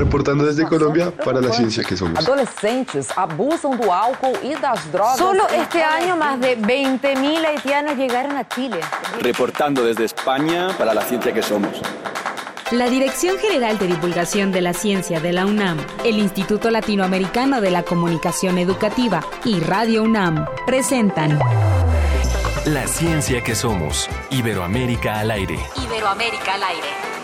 Reportando desde Colombia para la ciencia que somos. Adolescentes abusan do álcool y das drogas. Solo este año más de 20.000 haitianos llegaron a Chile. Reportando desde España para la ciencia que somos. La Dirección General de Divulgación de la Ciencia de la UNAM, el Instituto Latinoamericano de la Comunicación Educativa y Radio UNAM presentan La ciencia que somos. Iberoamérica al aire. Iberoamérica al aire.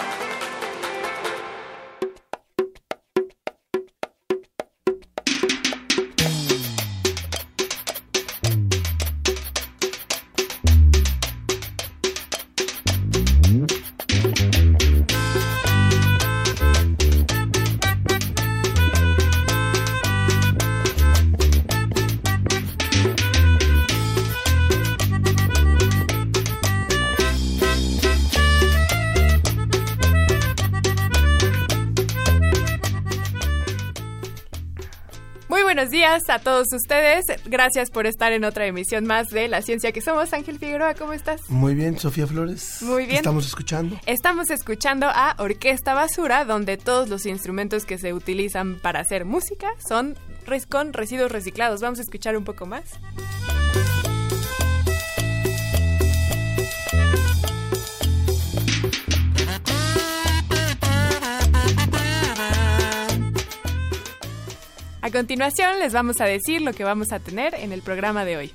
A todos ustedes. Gracias por estar en otra emisión más de La Ciencia que Somos. Ángel Figueroa, ¿cómo estás? Muy bien, Sofía Flores. Muy bien. ¿Estamos escuchando? Estamos escuchando a Orquesta Basura, donde todos los instrumentos que se utilizan para hacer música son con residuos reciclados. Vamos a escuchar un poco más. A continuación les vamos a decir lo que vamos a tener en el programa de hoy.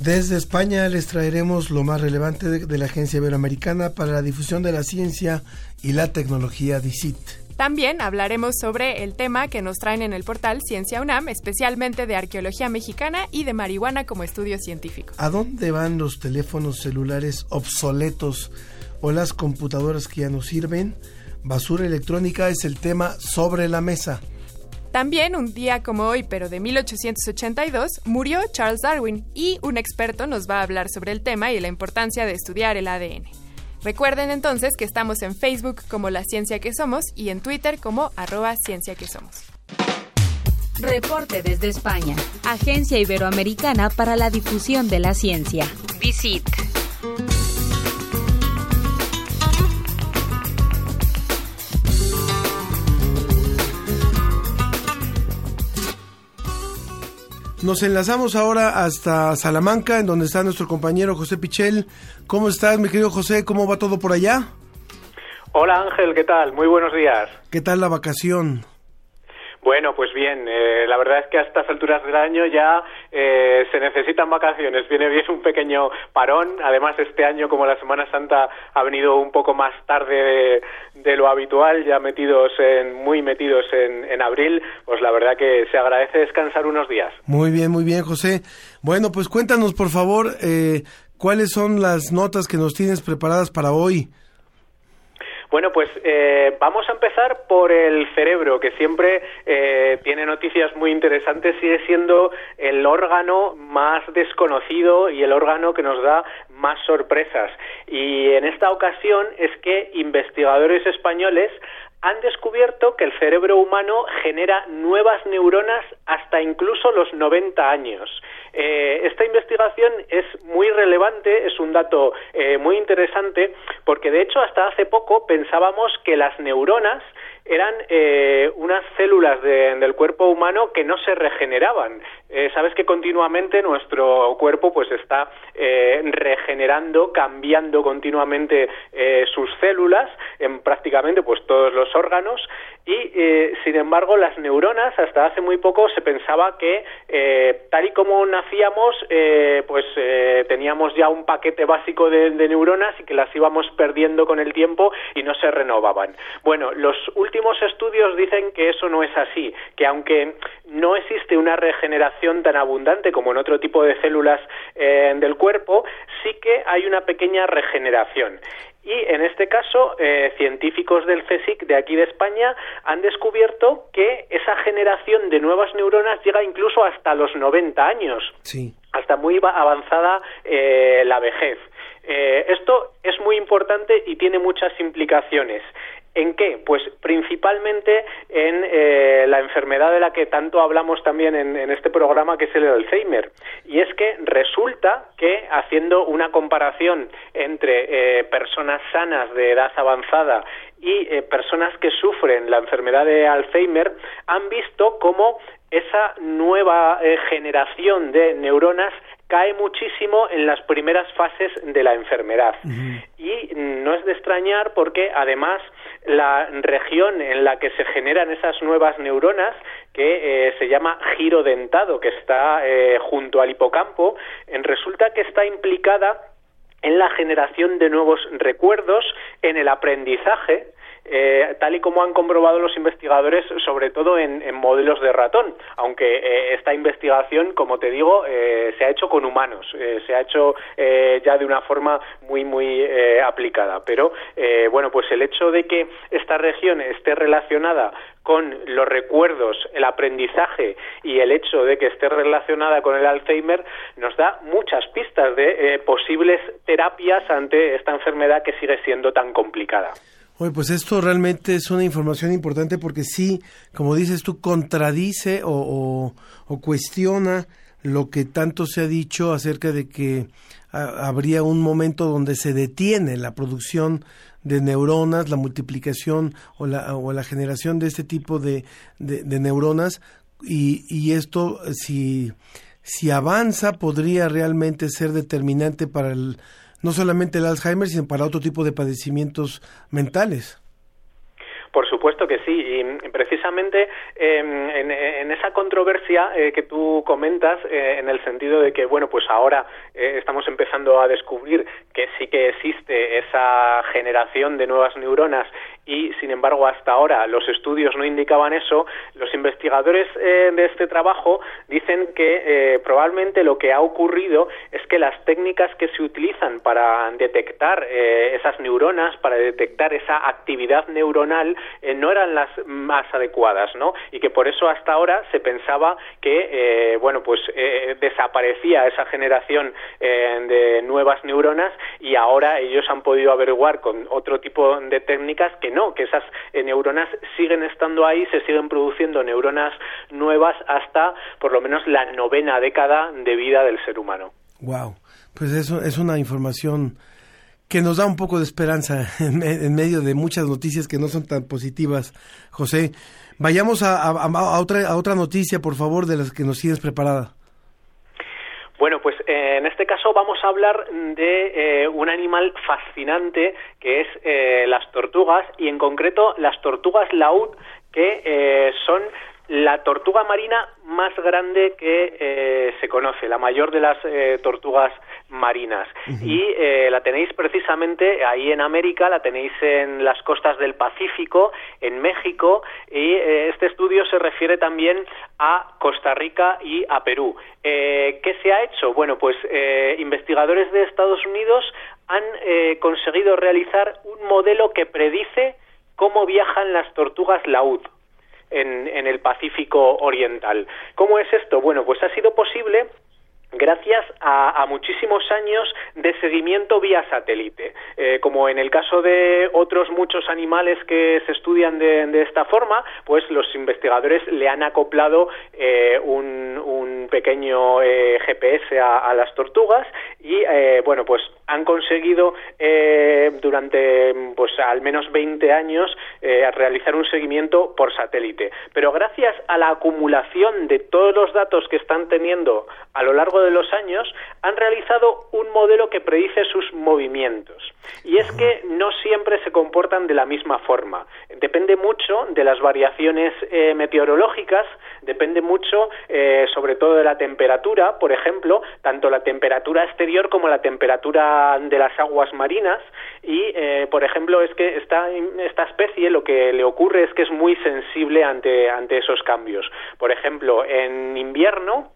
Desde España les traeremos lo más relevante de, la Agencia Iberoamericana para la Difusión de la Ciencia y la Tecnología DICIT. También hablaremos sobre el tema que nos traen en el portal Ciencia UNAM, especialmente de arqueología mexicana y de marihuana como estudio científico. ¿A dónde van los teléfonos celulares obsoletos o las computadoras que ya no sirven? Basura electrónica es el tema sobre la mesa. También un día como hoy, pero de 1882, murió Charles Darwin y un experto nos va a hablar sobre el tema y la importancia de estudiar el ADN. Recuerden entonces que estamos en Facebook como La Ciencia que Somos y en Twitter como arroba Ciencia que Somos. Reporte desde España. Agencia Iberoamericana para la Difusión de la Ciencia. Visit. Nos enlazamos ahora hasta Salamanca, en donde está nuestro compañero José Pichel. ¿Cómo estás, mi querido José? ¿Cómo va todo por allá? Hola Ángel, ¿qué tal? Muy buenos días. ¿Qué tal la vacación? Bueno, pues bien, eh, la verdad es que a estas alturas del año ya eh, se necesitan vacaciones, viene bien un pequeño parón, además este año como la Semana Santa ha venido un poco más tarde de, lo habitual, ya metidos en, muy metidos en, abril, pues la verdad que se agradece descansar unos días. Muy bien, muy bien, José. Bueno, pues cuéntanos por favor eh, cuáles son las notas que nos tienes preparadas para hoy. Bueno, pues eh, vamos a empezar por el cerebro, que siempre eh, tiene noticias muy interesantes, sigue siendo el órgano más desconocido y el órgano que nos da más sorpresas. Y en esta ocasión es que investigadores españoles han descubierto que el cerebro humano genera nuevas neuronas hasta incluso los 90 años. Eh, esta investigación es muy relevante, es un dato eh, muy interesante, porque de hecho hasta hace poco pensábamos que las neuronas eran eh, unas células del cuerpo humano que no se regeneraban. Eh, sabes que continuamente nuestro cuerpo pues está eh, regenerando, cambiando continuamente sus células en prácticamente pues todos los órganos y sin embargo las neuronas hasta hace muy poco se pensaba que tal y como nacíamos pues teníamos ya un paquete básico de, de neuronas y que las íbamos perdiendo con el tiempo y no se renovaban. Bueno, los últimos estudios dicen que eso no es así, que aunque no existe una regeneración tan abundante como en otro tipo de células eh, del cuerpo, sí que hay una pequeña regeneración. Y en este caso, eh, científicos del CSIC de aquí de España han descubierto que esa generación de nuevas neuronas llega incluso hasta los 90 años, hasta muy avanzada eh, la vejez. esto es muy importante y tiene muchas implicaciones. ¿En qué? Pues principalmente en eh, la enfermedad de la que tanto hablamos también en, este programa, que es el Alzheimer. Y es que resulta que, haciendo una comparación entre eh, personas sanas de edad avanzada y eh, personas que sufren la enfermedad de Alzheimer, han visto cómo esa nueva generación de neuronas cae muchísimo en las primeras fases de la enfermedad. Y no es de extrañar porque además la región en la que se generan esas nuevas neuronas, que eh, se llama giro dentado, que está eh, junto al hipocampo, resulta que está implicada en la generación de nuevos recuerdos, en el aprendizaje, eh, tal y como han comprobado los investigadores, sobre todo en, modelos de ratón, aunque eh, esta investigación, como te digo, eh, se ha hecho con humanos, se ha hecho ya de una forma muy, muy aplicada. Pero, bueno, pues el hecho de que esta región esté relacionada con los recuerdos, el aprendizaje y el hecho de que esté relacionada con el Alzheimer nos da muchas pistas de posibles terapias ante esta enfermedad que sigue siendo tan complicada. Oye, pues esto realmente es una información importante porque sí, como dices tú, contradice o, cuestiona lo que tanto se ha dicho acerca de que habría un momento donde se detiene la producción de neuronas, la multiplicación o la, o la generación de este tipo de, neuronas y, y esto si, si avanza podría realmente ser determinante para el no solamente el Alzheimer, sino para otro tipo de padecimientos mentales. Por supuesto que sí, y precisamente em, en, esa controversia eh, que tú comentas, eh, en el sentido de que, bueno, pues ahora eh, estamos empezando a descubrir que sí que existe esa generación de nuevas neuronas y sin embargo hasta ahora los estudios no indicaban eso, los investigadores eh, de este trabajo dicen que eh, probablemente lo que ha ocurrido es que las técnicas que se utilizan para detectar eh, esas neuronas, para detectar esa actividad neuronal, no eran las más adecuadas, ¿no? Y que por eso hasta ahora se pensaba que, bueno, pues desaparecía esa generación de nuevas neuronas y ahora ellos han podido averiguar con otro tipo de técnicas que no, que esas eh, neuronas siguen estando ahí, se siguen produciendo neuronas nuevas hasta por lo menos la novena década de vida del ser humano. Wow, pues eso es una información que nos da un poco de esperanza en, medio de muchas noticias que no son tan positivas, José. Vayamos a, otra, a otra noticia, por favor, de las que nos tienes preparada. Bueno, pues eh, en este caso vamos a hablar de eh, un animal fascinante que es eh, las tortugas y en concreto las tortugas laúd que son la tortuga marina más grande que eh, se conoce, la mayor de las eh, tortugas marinas. Y eh, la tenéis precisamente ahí en América, la tenéis en las costas del Pacífico, en México, y este estudio se refiere también a Costa Rica y a Perú. ¿Qué se ha hecho? Bueno, pues investigadores de Estados Unidos han conseguido realizar un modelo que predice cómo viajan las tortugas laúd en, el Pacífico Oriental. ¿Cómo es esto? Bueno, pues ha sido posible gracias a, muchísimos años de seguimiento vía satélite. Eh, como en el caso de otros muchos animales que se estudian de, esta forma, pues los investigadores le han acoplado eh, un, pequeño eh, GPS a, las tortugas y, bueno, pues han conseguido durante pues al menos 20 años realizar un seguimiento por satélite. Pero gracias a la acumulación de todos los datos que están teniendo a lo largo de los años, han realizado un modelo que predice sus movimientos. Y es que no siempre se comportan de la misma forma. Depende mucho de las variaciones eh, meteorológicas, depende mucho eh, sobre todo de la temperatura, por ejemplo, tanto la temperatura exterior como la temperatura de las aguas marinas. Y, eh, por ejemplo, es que esta, esta especie lo que le ocurre es que es muy sensible ante, ante esos cambios. Por ejemplo, en invierno,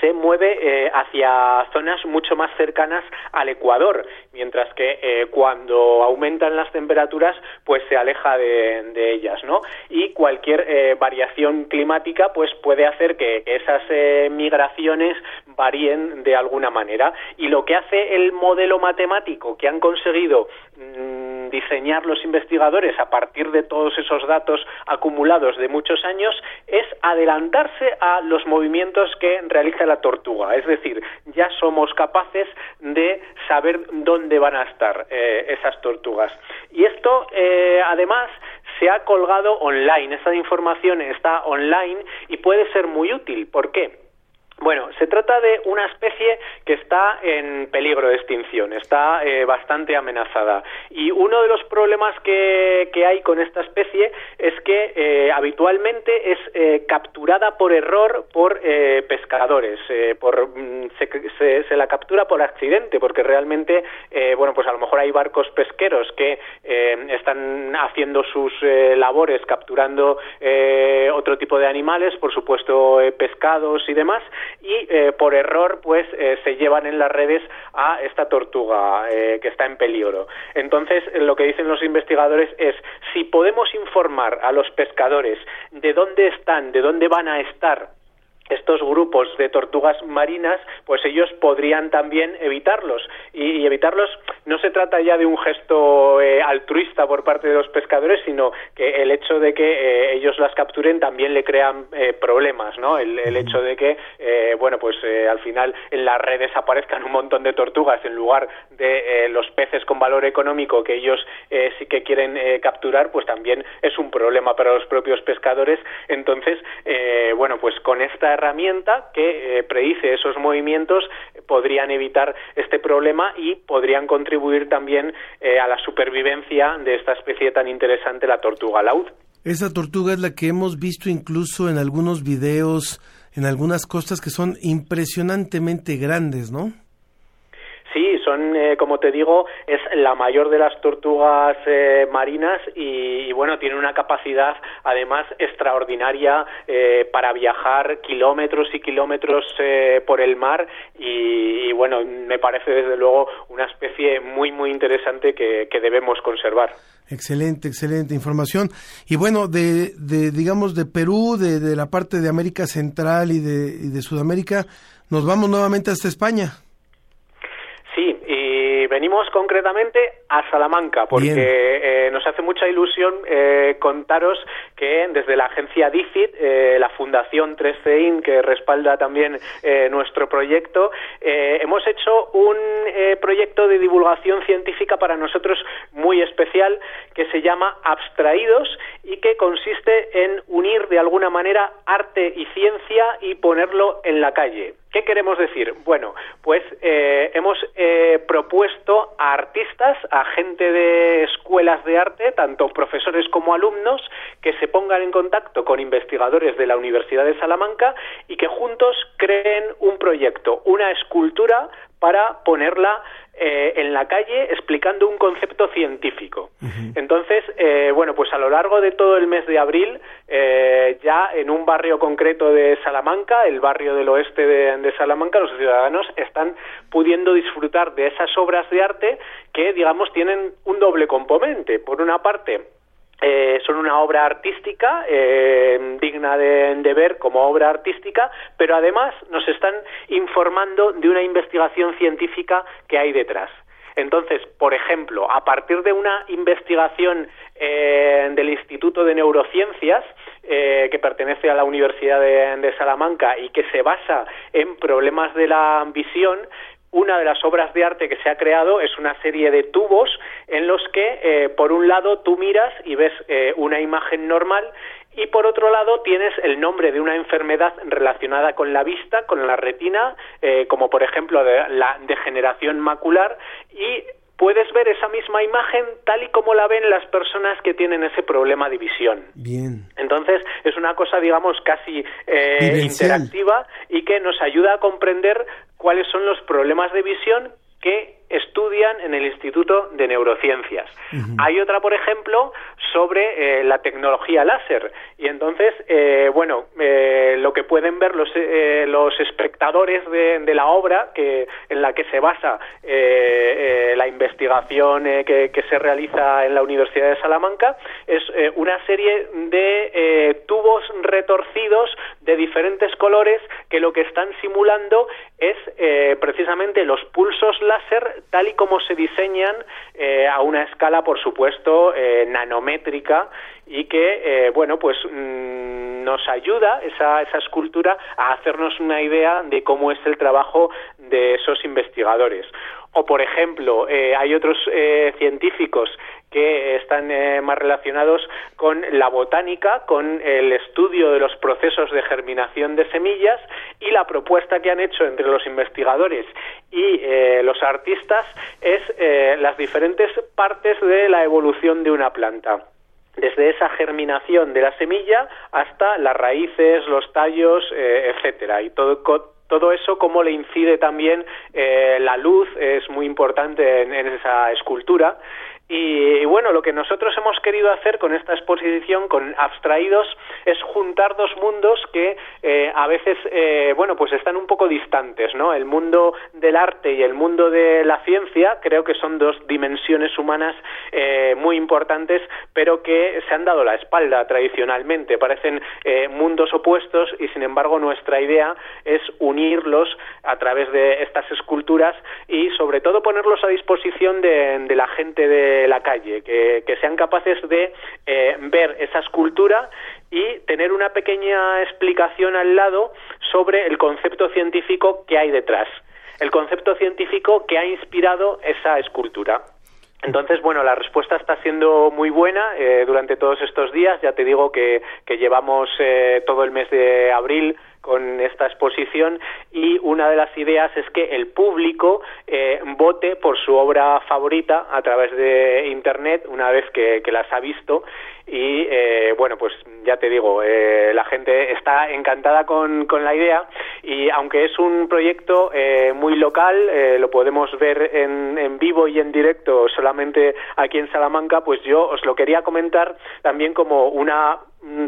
se mueve eh, hacia zonas mucho más cercanas al Ecuador, mientras que eh, cuando aumentan las temperaturas, pues se aleja de, ellas, ¿no? Y cualquier eh, variación climática, pues puede hacer que, esas migraciones varíen de alguna manera. Y lo que hace el modelo matemático que han conseguido mm, diseñar los investigadores a partir de todos esos datos acumulados de muchos años es adelantarse a los movimientos que realiza la tortuga. Es decir, ya somos capaces de saber dónde van a estar eh, esas tortugas. Y esto, eh, además, se ha colgado online. Esta información está online y puede ser muy útil. ¿Por qué? Bueno, se trata de una especie que está en peligro de extinción, está eh, bastante amenazada. Y uno de los problemas que, que hay con esta especie es que eh, habitualmente es eh, capturada por error por pescadores. por, mm, se, se, la captura por accidente, porque realmente, bueno, pues a lo mejor hay barcos pesqueros que están haciendo sus labores capturando otro tipo de animales, por supuesto pescados y demás y eh, por error pues eh, se llevan en las redes a esta tortuga eh, que está en peligro. Entonces lo que dicen los investigadores es si podemos informar a los pescadores de dónde están, de dónde van a estar estos grupos de tortugas marinas, pues ellos podrían también evitarlos. Y, evitarlos no se trata ya de un gesto eh, altruista por parte de los pescadores, sino que el hecho de que eh, ellos las capturen también le crean eh, problemas, ¿no? El, hecho de que, bueno, pues al final en las redes aparezcan un montón de tortugas en lugar de los peces con valor económico que ellos sí que quieren capturar, pues también es un problema para los propios pescadores. Entonces, bueno, pues con esta herramienta que eh, predice esos movimientos podrían evitar este problema y podrían contribuir también eh, a la supervivencia de esta especie tan interesante, la tortuga laúd. Esa tortuga es la que hemos visto incluso en algunos videos, en algunas costas que son impresionantemente grandes, ¿no? Sí, son, eh, como te digo, es la mayor de las tortugas eh, marinas y, bueno, tiene una capacidad además extraordinaria eh, para viajar kilómetros y kilómetros por el mar y, bueno, me parece desde luego una especie muy, muy interesante que, debemos conservar. Excelente, excelente información. Y bueno, de, de digamos, de Perú, de, de, la parte de América Central y de, y de Sudamérica, nos vamos nuevamente hasta España. Y venimos concretamente a Salamanca porque eh, nos hace mucha ilusión eh, contaros que desde la agencia DICIT, eh, la Fundación 3CIN, que respalda también nuestro proyecto, hemos hecho un proyecto de divulgación científica para nosotros muy especial que se llama Abstraídos y que consiste en unir de alguna manera arte y ciencia y ponerlo en la calle. ¿Qué queremos decir? Bueno, pues hemos propuesto a artistas, a gente de escuelas de arte, tanto profesores como alumnos, que se pongan en contacto con investigadores de la Universidad de Salamanca y que juntos creen un proyecto, una escultura para ponerla eh, en la calle explicando un concepto científico. Entonces, eh, bueno, pues a lo largo de todo el mes de abril, eh, ya en un barrio concreto de Salamanca, el barrio del oeste de, Salamanca, los ciudadanos están pudiendo disfrutar de esas obras de arte que, digamos, tienen un doble componente. Por una parte, son una obra artística digna de, de, ver como obra artística, pero además nos están informando de una investigación científica que hay detrás. Entonces, por ejemplo, a partir de una investigación eh, del Instituto de Neurociencias, eh, que pertenece a la Universidad de, Salamanca y que se basa en problemas de la visión, una de las obras de arte que se ha creado es una serie de tubos en los que, eh, por un lado, tú miras y ves una imagen normal y por otro lado tienes el nombre de una enfermedad relacionada con la vista, con la retina, eh, como por ejemplo la degeneración macular y puedes ver esa misma imagen tal y como la ven las personas que tienen ese problema de visión. Bien. Entonces es una cosa, digamos, casi eh, interactiva y que nos ayuda a comprender cuáles son los problemas de visión que estudian en el Instituto de Neurociencias. Hay otra, por ejemplo, sobre eh, la tecnología láser. Y entonces, eh, bueno, eh, lo que pueden ver los, los espectadores de, la obra que, en la que se basa la investigación que, que, se realiza en la Universidad de Salamanca es una serie de tubos retorcidos de diferentes colores que lo que están simulando es precisamente los pulsos láser tal y como se diseñan eh, a una escala, por supuesto, eh, nanométrica y que, bueno, pues mm, nos ayuda esa, esa escultura a hacernos una idea de cómo es el trabajo de esos investigadores. O, por ejemplo, hay otros científicos que están eh, más relacionados con la botánica, con el estudio de los procesos de germinación de semillas y la propuesta que han hecho entre los investigadores y eh, los artistas es eh, las diferentes partes de la evolución de una planta. Desde esa germinación de la semilla hasta las raíces, los tallos, etcétera, y todo todo eso cómo le incide también la luz es muy importante en, esa escultura y, bueno, lo que nosotros hemos querido hacer con esta exposición, con abstraídos, es juntar dos mundos que eh, a veces, eh, bueno, pues están un poco distantes, ¿no? El mundo del arte y el mundo de la ciencia, creo que son dos dimensiones humanas eh, muy importantes, pero que se han dado la espalda tradicionalmente. Parecen mundos opuestos y, sin embargo, nuestra idea es unirlos a través de estas esculturas y, sobre todo, ponerlos a disposición de, de la gente de la calle, que, sean capaces de eh, ver esa escultura y tener una pequeña explicación al lado sobre el concepto científico que hay detrás, el concepto científico que ha inspirado esa escultura. Entonces, bueno, la respuesta está siendo muy buena eh, durante todos estos días. Ya te digo que, llevamos eh, todo el mes de abril con esta exposición y una de las ideas es que el público eh, vote por su obra favorita a través de Internet una vez que, las ha visto y eh, bueno pues ya te digo eh, la gente está encantada con, con, la idea y aunque es un proyecto muy local lo podemos ver en, en vivo y en directo solamente aquí en Salamanca pues yo os lo quería comentar también como una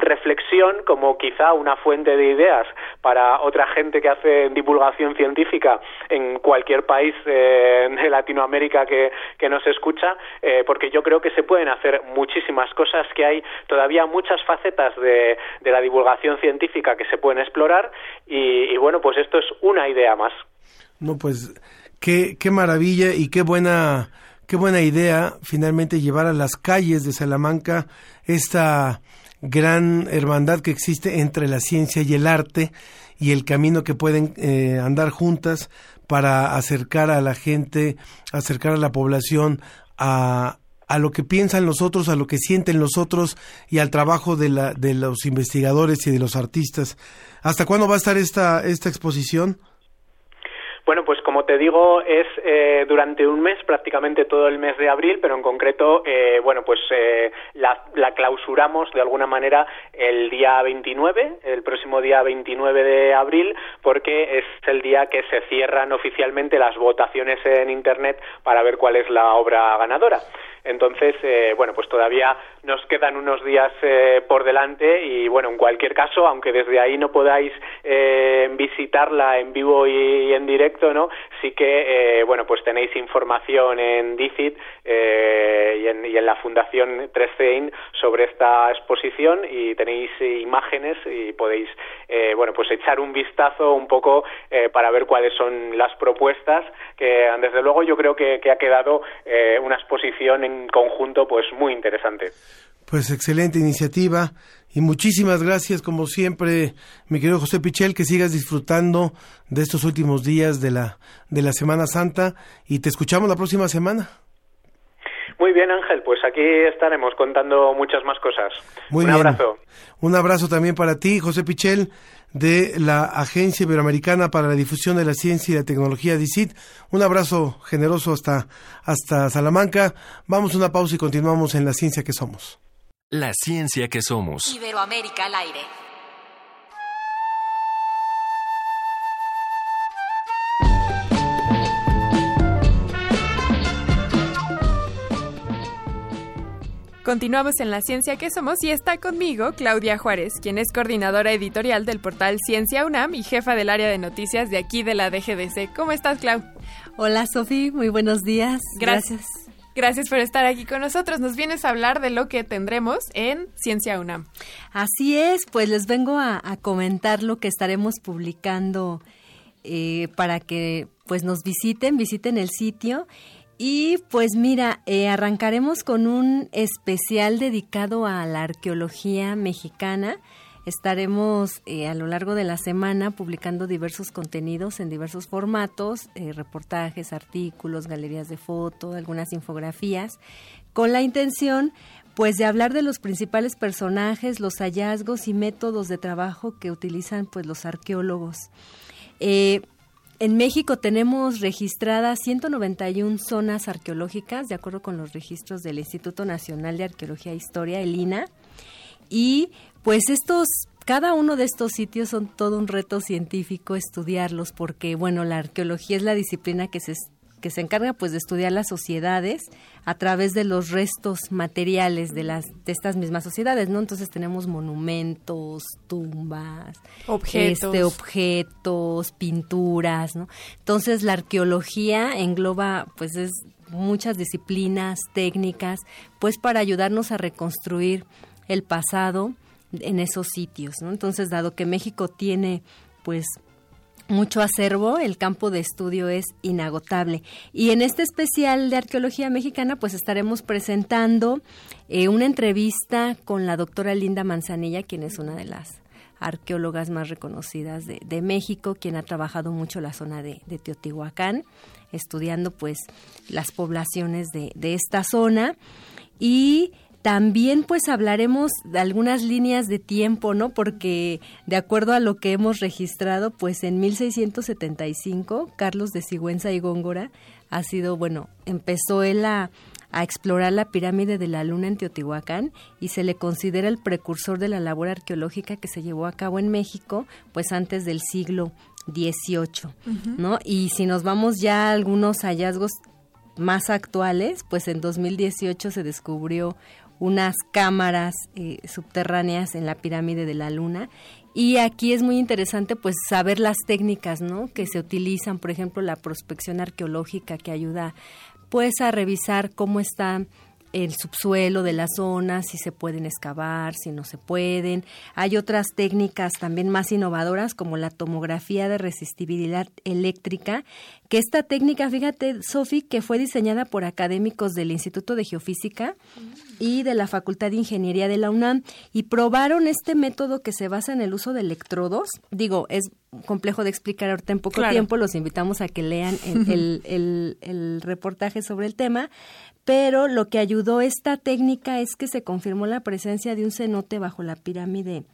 reflexión como quizá una fuente de ideas para otra gente que hace divulgación científica en cualquier país eh, de Latinoamérica que, que nos escucha, eh, porque yo creo que se pueden hacer muchísimas cosas, que hay todavía muchas facetas de, la divulgación científica que se pueden explorar y, bueno, pues esto es una idea más. No, pues qué, qué maravilla y qué buena qué buena idea finalmente llevar a las calles de Salamanca esta gran hermandad que existe entre la ciencia y el arte y el camino que pueden eh, andar juntas para acercar a la gente, acercar a la población a, a lo que piensan los otros, a lo que sienten los otros y al trabajo de, la, de los investigadores y de los artistas. ¿Hasta cuándo va a estar esta, esta exposición? Bueno, pues te digo, es eh, durante un mes, prácticamente todo el mes de abril, pero en concreto, eh, bueno, pues eh, la, la, clausuramos de alguna manera el día 29, el próximo día 29 de abril, porque es el día que se cierran oficialmente las votaciones en Internet para ver cuál es la obra ganadora. Entonces, eh, bueno, pues todavía nos quedan unos días eh, por delante y, bueno, en cualquier caso, aunque desde ahí no podáis eh, visitarla en vivo y, en directo, ¿no? Sí que, bueno, pues tenéis información en DICIT y en, y, en, la Fundación 3CEIN sobre esta exposición y tenéis imágenes y podéis, bueno, pues echar un vistazo un poco para ver cuáles son las propuestas que, desde luego, yo creo que, ha quedado una exposición conjunto pues muy interesante. Pues excelente iniciativa y muchísimas gracias como siempre, mi querido José Pichel, que sigas disfrutando de estos últimos días de la de la Semana Santa y te escuchamos la próxima semana. Muy bien, Ángel, pues aquí estaremos contando muchas más cosas. Muy Un abrazo. Un abrazo también para ti, José Pichel de la Agencia Iberoamericana para la Difusión de la Ciencia y la Tecnología, DICIT. Un abrazo generoso hasta, hasta Salamanca. Vamos a una pausa y continuamos en La Ciencia que Somos. La Ciencia que Somos. Iberoamérica al aire. Continuamos en la ciencia que somos y está conmigo Claudia Juárez, quien es coordinadora editorial del portal Ciencia UNAM y jefa del área de noticias de aquí de la DGDC. ¿Cómo estás, Clau? Hola, Sofi. Muy buenos días. Gracias. Gracias por estar aquí con nosotros. Nos vienes a hablar de lo que tendremos en Ciencia UNAM. Así es, pues les vengo a, comentar lo que estaremos publicando eh, para que pues nos visiten, visiten el sitio. Y pues mira, eh, arrancaremos con un especial dedicado a la arqueología mexicana. Estaremos eh, a lo largo de la semana publicando diversos contenidos en diversos formatos, eh, reportajes, artículos, galerías de foto, algunas infografías, con la intención pues de hablar de los principales personajes, los hallazgos y métodos de trabajo que utilizan pues los arqueólogos. En México tenemos registradas 191 zonas arqueológicas, de acuerdo con los registros del Instituto Nacional de Arqueología e Historia, el INA, y pues estos cada uno de estos sitios son todo un reto científico estudiarlos porque bueno, la arqueología es la disciplina que se que se encarga pues de estudiar las sociedades a través de los restos materiales de las de estas mismas sociedades, ¿no? Entonces tenemos monumentos, tumbas, objetos, este, objetos, pinturas, ¿no? Entonces la arqueología engloba pues es muchas disciplinas técnicas, pues para ayudarnos a reconstruir el pasado en esos sitios, ¿no? Entonces, dado que México tiene, pues, mucho acervo, el campo de estudio es inagotable. Y en este especial de arqueología mexicana, pues estaremos presentando eh, una entrevista con la doctora Linda Manzanilla, quien es una de las arqueólogas más reconocidas de, México, quien ha trabajado mucho la zona de, de Teotihuacán, estudiando pues las poblaciones de, de esta zona. Y también pues hablaremos de algunas líneas de tiempo, ¿no? Porque de acuerdo a lo que hemos registrado, pues en 1675 Carlos de Sigüenza y Góngora ha sido, bueno, empezó él a, a explorar la pirámide de la luna en Teotihuacán y se le considera el precursor de la labor arqueológica que se llevó a cabo en México, pues antes del siglo XVIII, ¿no? Y si nos vamos ya a algunos hallazgos más actuales, pues en 2018 se descubrió unas cámaras eh, subterráneas en la pirámide de la luna. Y aquí es muy interesante pues saber las técnicas no que se utilizan por ejemplo la prospección arqueológica que ayuda pues a revisar cómo está el subsuelo de la zona, si se pueden excavar, si no se pueden. Hay otras técnicas también más innovadoras como la tomografía de resistibilidad eléctrica, que esta técnica, fíjate, Sofi, que fue diseñada por académicos del Instituto de Geofísica y de la Facultad de Ingeniería de la UNAM y probaron este método que se basa en el uso de electrodos. Digo, es complejo de explicar ahorita en poco Claro. tiempo, los invitamos a que lean el, el- el- el reportaje sobre el tema, pero lo que ayudó esta técnica es que se confirmó la presencia de un cenote bajo la pirámide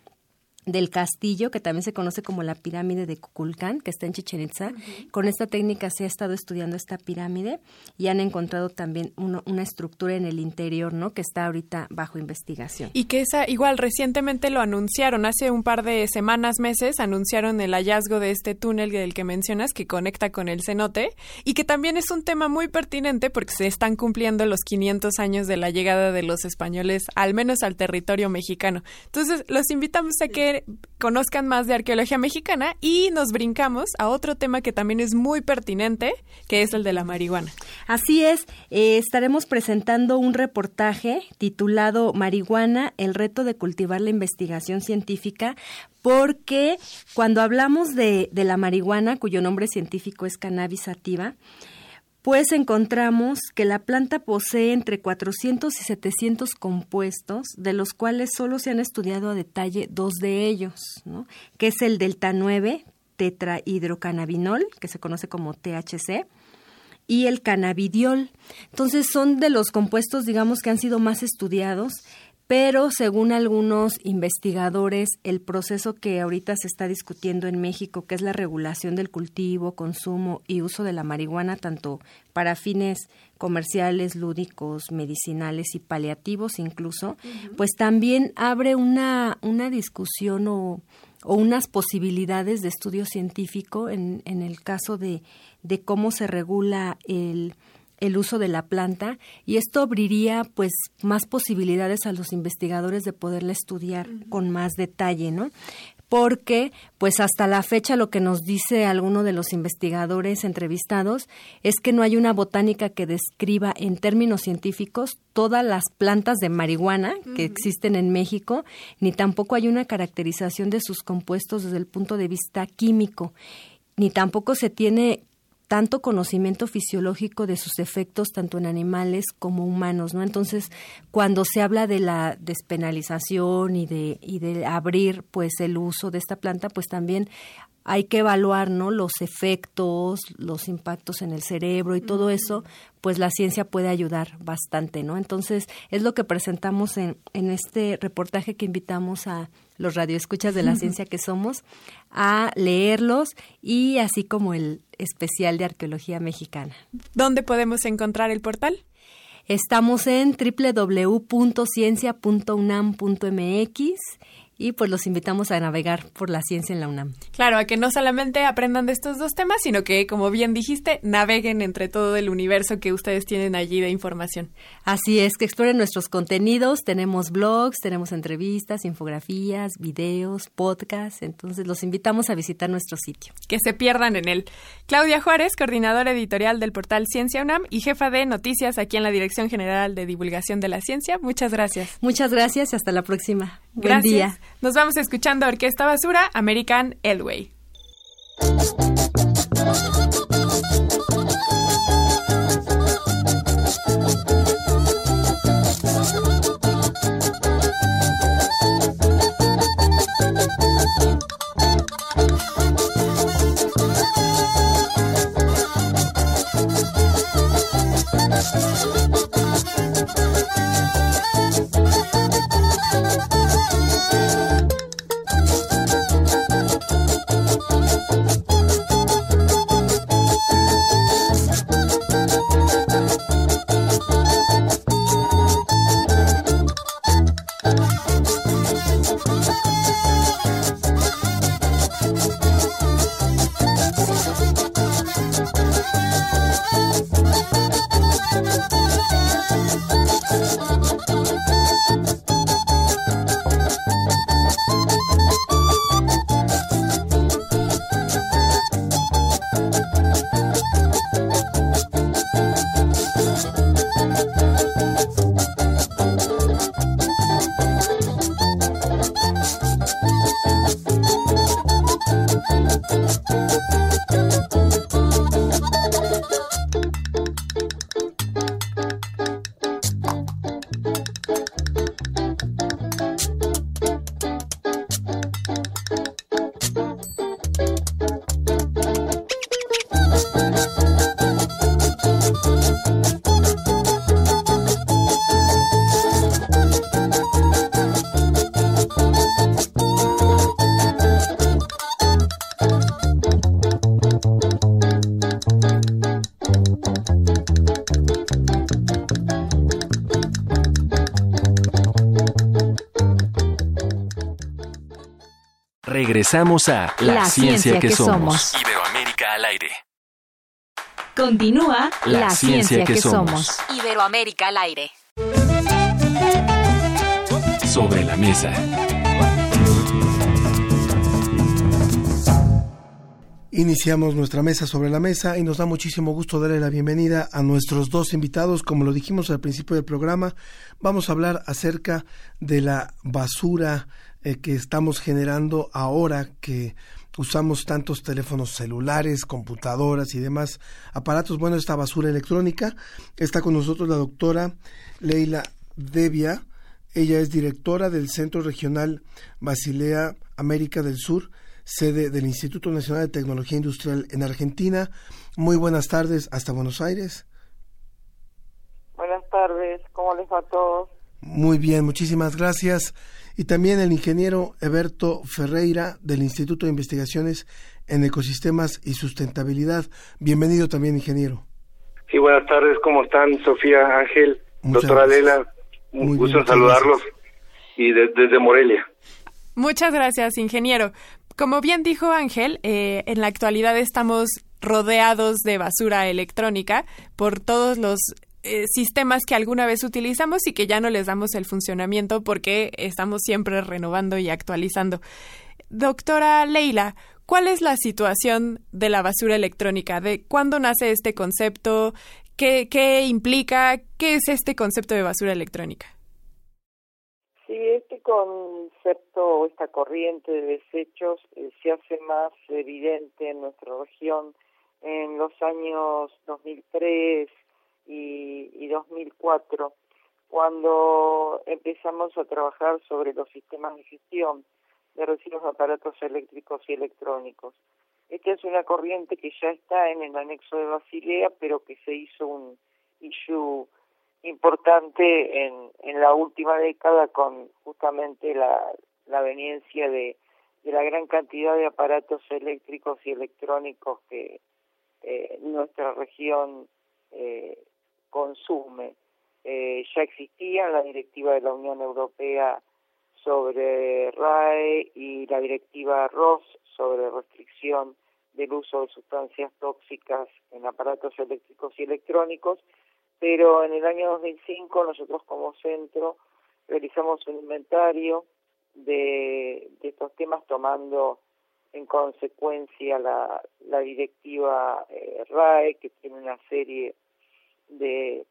del castillo, que también se conoce como la pirámide de Cuculcán, que está en Chichen Itza. Con esta técnica se ha estado estudiando esta pirámide y han encontrado también uno- una estructura en el interior, ¿no? Que está ahorita bajo investigación. Y que esa, igual, recientemente lo anunciaron, hace un par de semanas, meses, anunciaron el hallazgo de este túnel del que mencionas, que conecta con el cenote, y que también es un tema muy pertinente porque se están cumpliendo los 500 años de la llegada de los españoles, al menos al territorio mexicano. Entonces, los invitamos a que conozcan más de arqueología mexicana y nos brincamos a otro tema que también es muy pertinente, que es el de la marihuana. Así es, eh, estaremos presentando un reportaje titulado Marihuana, el reto de cultivar la investigación científica, porque cuando hablamos de, de la marihuana, cuyo nombre científico es cannabis sativa, pues encontramos que la planta posee entre 400 y 700 compuestos, de los cuales solo se han estudiado a detalle dos de ellos, ¿no? que es el delta 9 tetrahidrocannabinol, que se conoce como THC, y el cannabidiol. Entonces son de los compuestos, digamos, que han sido más estudiados, pero según algunos investigadores, el proceso que ahorita se está discutiendo en México, que es la regulación del cultivo, consumo y uso de la marihuana, tanto para fines comerciales, lúdicos, medicinales y paliativos incluso, pues también abre una, una discusión o, o unas posibilidades de estudio científico en, en el caso de, de cómo se regula el, el uso de la planta y esto abriría pues más posibilidades a los investigadores de poderla estudiar con más detalle, ¿no? Porque pues hasta la fecha lo que nos dice alguno de los investigadores entrevistados es que no hay una botánica que describa en términos científicos todas las plantas de marihuana que existen en México, ni tampoco hay una caracterización de sus compuestos desde el punto de vista químico ni tampoco se tiene tanto conocimiento fisiológico de sus efectos tanto en animales como humanos, ¿no? Entonces, cuando se habla de la despenalización y de y de abrir pues el uso de esta planta, pues también hay que evaluar ¿no? los efectos, los impactos en el cerebro y todo eso, pues la ciencia puede ayudar bastante, ¿no? Entonces, es lo que presentamos en, en este reportaje que invitamos a los radioescuchas de la ciencia que somos a leerlos y así como el especial de arqueología mexicana. ¿Dónde podemos encontrar el portal? Estamos en www.ciencia.unam.mx y pues los invitamos a navegar por la ciencia en la UNAM. Claro, a que no solamente aprendan de estos dos temas, sino que, como bien dijiste, naveguen entre todo el universo que ustedes tienen allí de información. Así es, que exploren nuestros contenidos, tenemos blogs, tenemos entrevistas, infografías, videos, podcasts, entonces los invitamos a visitar nuestro sitio. Que se pierdan en él. Claudia Juárez, coordinadora editorial del portal Ciencia UNAM y jefa de noticias aquí en la Dirección General de Divulgación de la Ciencia, muchas gracias. Muchas gracias y hasta la próxima. Gracias. Buen día. Nos vamos escuchando Orquesta Basura, American Elway. Regresamos a La, ciencia, que, somos. Iberoamérica al aire. Continúa La, ciencia, que, somos. Iberoamérica al aire. Sobre la mesa. Iniciamos nuestra mesa sobre la mesa y nos da muchísimo gusto darle la bienvenida a nuestros dos invitados. Como lo dijimos al principio del programa, vamos a hablar acerca de la basura eh, que estamos generando ahora que usamos tantos teléfonos celulares, computadoras y demás aparatos. Bueno, esta basura electrónica. Está con nosotros la doctora Leila Devia. Ella es directora del Centro Regional Basilea América del Sur sede del Instituto Nacional de Tecnología Industrial en Argentina. Muy buenas tardes hasta Buenos Aires. Buenas tardes, ¿cómo les va a todos? Muy bien, muchísimas gracias. Y también el ingeniero Eberto Ferreira del Instituto de Investigaciones en Ecosistemas y Sustentabilidad. Bienvenido también, ingeniero. Sí, buenas tardes, ¿cómo están? Sofía, Ángel, doctora Lela, un gusto en saludarlos y desde Morelia. Muchas gracias, ingeniero. Como bien dijo Ángel, eh, en la actualidad estamos rodeados de basura electrónica por todos los eh, sistemas que alguna vez utilizamos y que ya no les damos el funcionamiento porque estamos siempre renovando y actualizando. Doctora Leila, ¿cuál es la situación de la basura electrónica? ¿De cuándo nace este concepto? ¿Qué, qué implica? ¿Qué es este concepto de basura electrónica? Sí, este concepto, esta corriente de desechos eh, se hace más evidente en nuestra región en los años 2003 y, y 2004, cuando empezamos a trabajar sobre los sistemas de gestión de residuos de aparatos eléctricos y electrónicos. Esta es una corriente que ya está en el anexo de Basilea, pero que se hizo un issue importante en, en la última década con justamente la, la veniencia de, de la gran cantidad de aparatos eléctricos y electrónicos que eh, nuestra región eh, consume. Eh, ya existía la directiva de la Unión Europea sobre RAE y la directiva ROS sobre restricción del uso de sustancias tóxicas en aparatos eléctricos y electrónicos, pero en el año 2005 nosotros como centro realizamos un inventario de, de estos temas tomando en consecuencia la, la directiva eh, RAE que tiene una serie de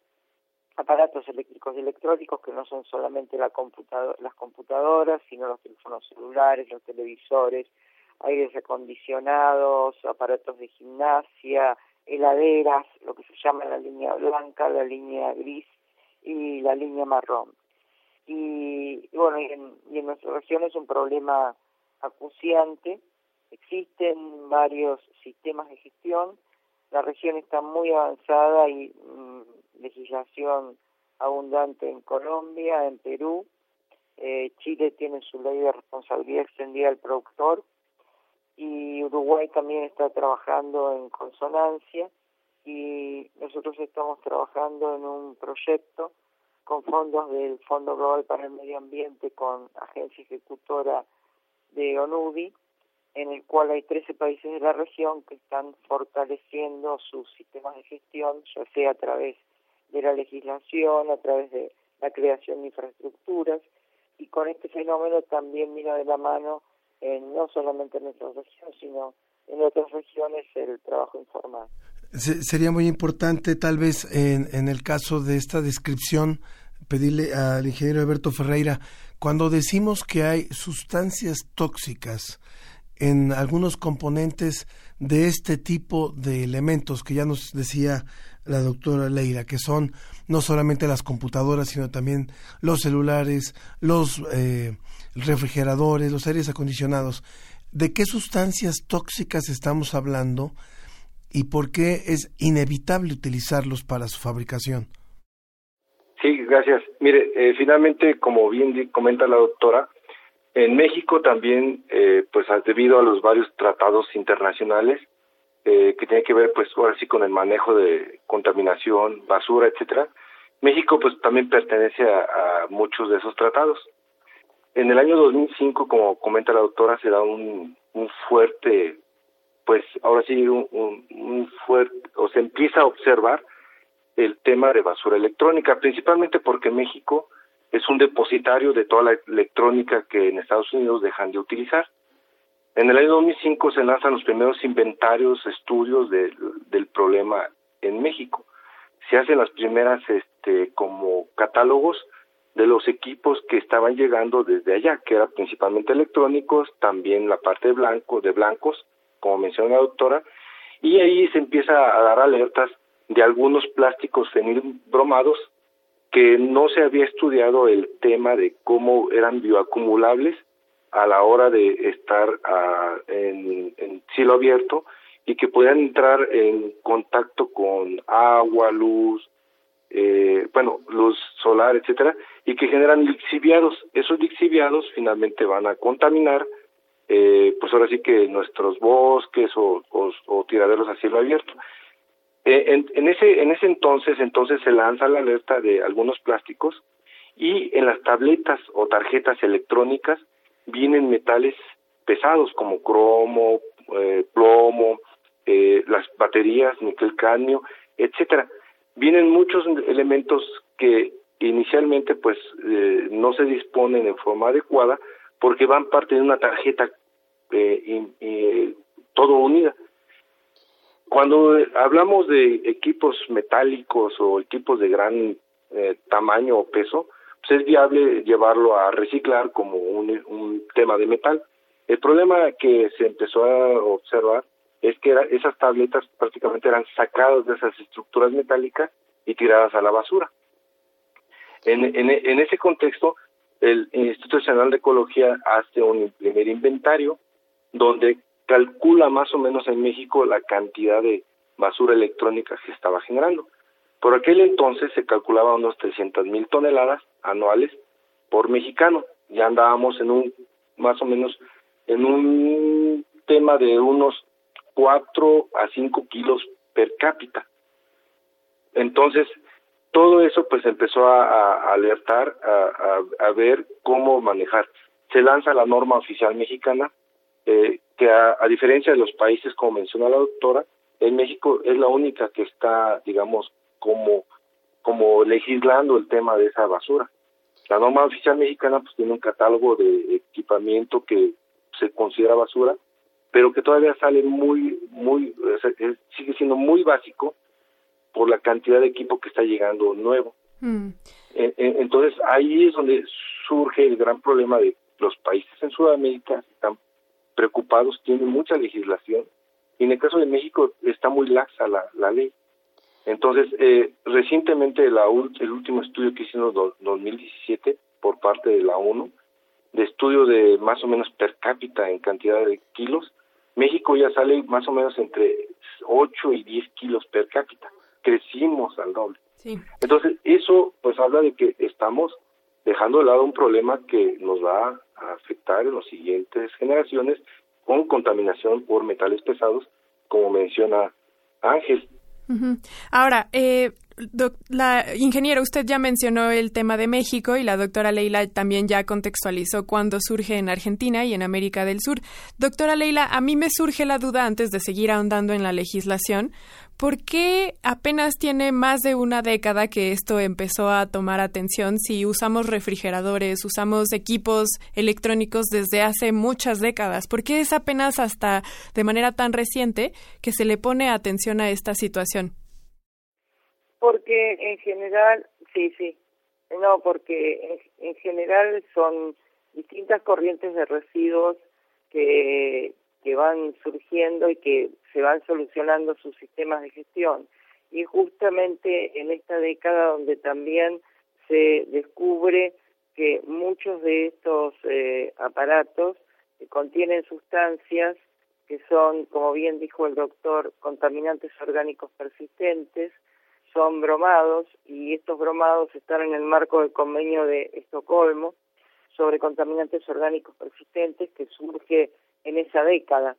aparatos eléctricos y electrónicos que no son solamente la computador, las computadoras, sino los teléfonos celulares, los televisores, aires acondicionados, aparatos de gimnasia, heladeras, lo que se llama la línea blanca, la línea gris y la línea marrón. Y, bueno, y en, y en nuestra región es un problema acuciante, existen varios sistemas de gestión, la región está muy avanzada y mm, legislación abundante en Colombia, en Perú, eh, Chile tiene su ley de responsabilidad extendida al productor, y Uruguay también está trabajando en consonancia y nosotros estamos trabajando en un proyecto con fondos del Fondo Global para el Medio Ambiente con agencia ejecutora de ONUBI, en el cual hay 13 países de la región que están fortaleciendo sus sistemas de gestión, ya sea a través de la legislación, a través de la creación de infraestructuras, y con este fenómeno también mira de la mano no solamente en nuestra región, sino en otras regiones el trabajo informal. sería muy importante, tal vez, en, en el caso de esta descripción, pedirle al ingeniero Alberto Ferreira, cuando decimos que hay sustancias tóxicas en algunos componentes de este tipo de elementos que ya nos decía la doctora Leira, que son no solamente las computadoras, sino también los celulares, los eh, refrigeradores, los aires acondicionados. ¿De qué sustancias tóxicas estamos hablando y por qué es inevitable utilizarlos para su fabricación? Sí, gracias. Mire, eh, finalmente, como bien comenta la doctora, en México también, eh, pues debido a los varios tratados internacionales eh, que tienen que ver, pues ahora sí, con el manejo de contaminación, basura, etcétera, México, pues también pertenece a muchos de esos tratados. En el año 2005, como comenta la doctora, se da un, un fuerte, pues ahora sí, un, un, fuerte, o se empieza a observar el tema de basura electrónica, principalmente porque México es un depositario de toda la electrónica que en Estados Unidos dejan de utilizar. En el año 2005 se lanzan los primeros inventarios, estudios del problema en México. Se hacen las primeras, este, como catálogos de los equipos que estaban llegando desde allá, que eran principalmente electrónicos, también la parte de blanco, de blancos, como mencionó la doctora, y ahí se empieza a dar alertas de algunos plásticos bromados que no se había estudiado el tema de cómo eran bioacumulables a la hora de estar ah, en, cielo abierto y que podían entrar en contacto con agua, luz, eh, bueno, luz solar, etcétera, y que generan lixiviados. Esos lixiviados finalmente van a contaminar, eh, pues ahora sí que nuestros bosques o, o, tiraderos a cielo abierto. Eh, en, en, ese en ese entonces entonces se lanza la alerta de algunos plásticos y en las tabletas o tarjetas electrónicas vienen metales pesados como cromo, eh, plomo, eh, las baterías, níquel cadmio, etcétera vienen muchos elementos que inicialmente pues eh, no se disponen en forma adecuada porque van parte de una tarjeta eh, todo unida. Cuando hablamos de equipos metálicos o equipos de gran eh, tamaño o peso, pues es viable llevarlo a reciclar como un, un tema de metal. El problema que se empezó a observar es que era, esas tabletas prácticamente eran sacadas de esas estructuras metálicas y tiradas a la basura. En, en, en ese contexto, el Instituto Nacional de Ecología hace un primer inventario donde calcula más o menos en México la cantidad de basura electrónica que estaba generando. Por aquel entonces se calculaba unos 300 mil toneladas anuales por mexicano. Ya andábamos en un, más o menos, en un tema de unos 4 a 5 kilos per cápita. Entonces, todo eso pues empezó a, alertar, a, a, ver cómo manejar. Se lanza la norma oficial mexicana, eh, que a, a, diferencia de los países, como menciona la doctora, en México es la única que está, digamos, como, como legislando el tema de esa basura. La norma oficial mexicana pues tiene un catálogo de equipamiento que se considera basura, pero que todavía sale muy, muy, sigue siendo muy básico por la cantidad de equipo que está llegando nuevo. Mm. Entonces ahí es donde surge el gran problema de los países en Sudamérica están preocupados, tienen mucha legislación y en el caso de México está muy laxa la, la ley. Entonces, eh, recientemente la, el último estudio que hicimos en 2017 por parte de la ONU, de estudio de más o menos per cápita en cantidad de kilos, México ya sale más o menos entre 8 y 10 kilos per cápita. Crecimos al doble. Sí. Entonces, eso pues habla de que estamos dejando de lado un problema que nos va a afectar en las siguientes generaciones con contaminación por metales pesados, como menciona Ángel. Ahora, eh, la ingeniera, usted ya mencionó el tema de México y la doctora Leila también ya contextualizó cuándo surge en Argentina y en América del Sur. Doctora Leila, a mí me surge la duda antes de seguir ahondando en la legislación, ¿por qué apenas tiene más de una década que esto empezó a tomar atención si usamos refrigeradores, usamos equipos electrónicos desde hace muchas décadas? ¿Por qué es apenas hasta de manera tan reciente que se le pone atención a esta situación? Porque en general, sí, sí, no, porque en, en general son distintas corrientes de residuos que, que van surgiendo y que se van solucionando sus sistemas de gestión. Y justamente en esta década donde también se descubre que muchos de estos eh, aparatos contienen sustancias que son, como bien dijo el doctor, contaminantes orgánicos persistentes, son bromados y estos bromados están en el marco del convenio de Estocolmo sobre contaminantes orgánicos persistentes que surge en esa década,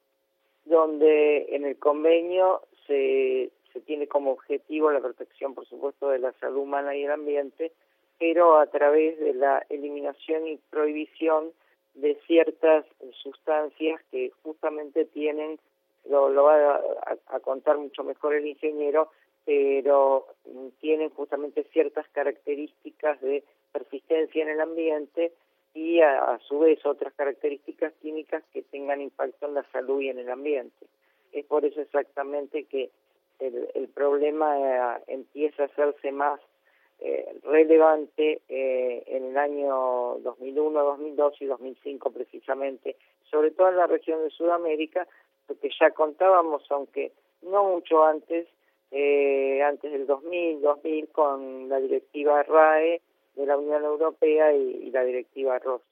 donde en el convenio se, se tiene como objetivo la protección, por supuesto, de la salud humana y el ambiente, pero a través de la eliminación y prohibición de ciertas sustancias que justamente tienen, lo, lo va a, a contar mucho mejor el ingeniero, pero tienen justamente ciertas características de persistencia en el ambiente y a, su vez otras características químicas que tengan impacto en la salud y en el ambiente. Es por eso exactamente que el, el problema eh, empieza a hacerse más eh, relevante eh, en el año 2001, 2002 y 2005 precisamente, sobre todo en la región de Sudamérica, porque ya contábamos, aunque no mucho antes, eh, antes del 2000, 2000 con la directiva RAE de la Unión Europea y, y la directiva ROS.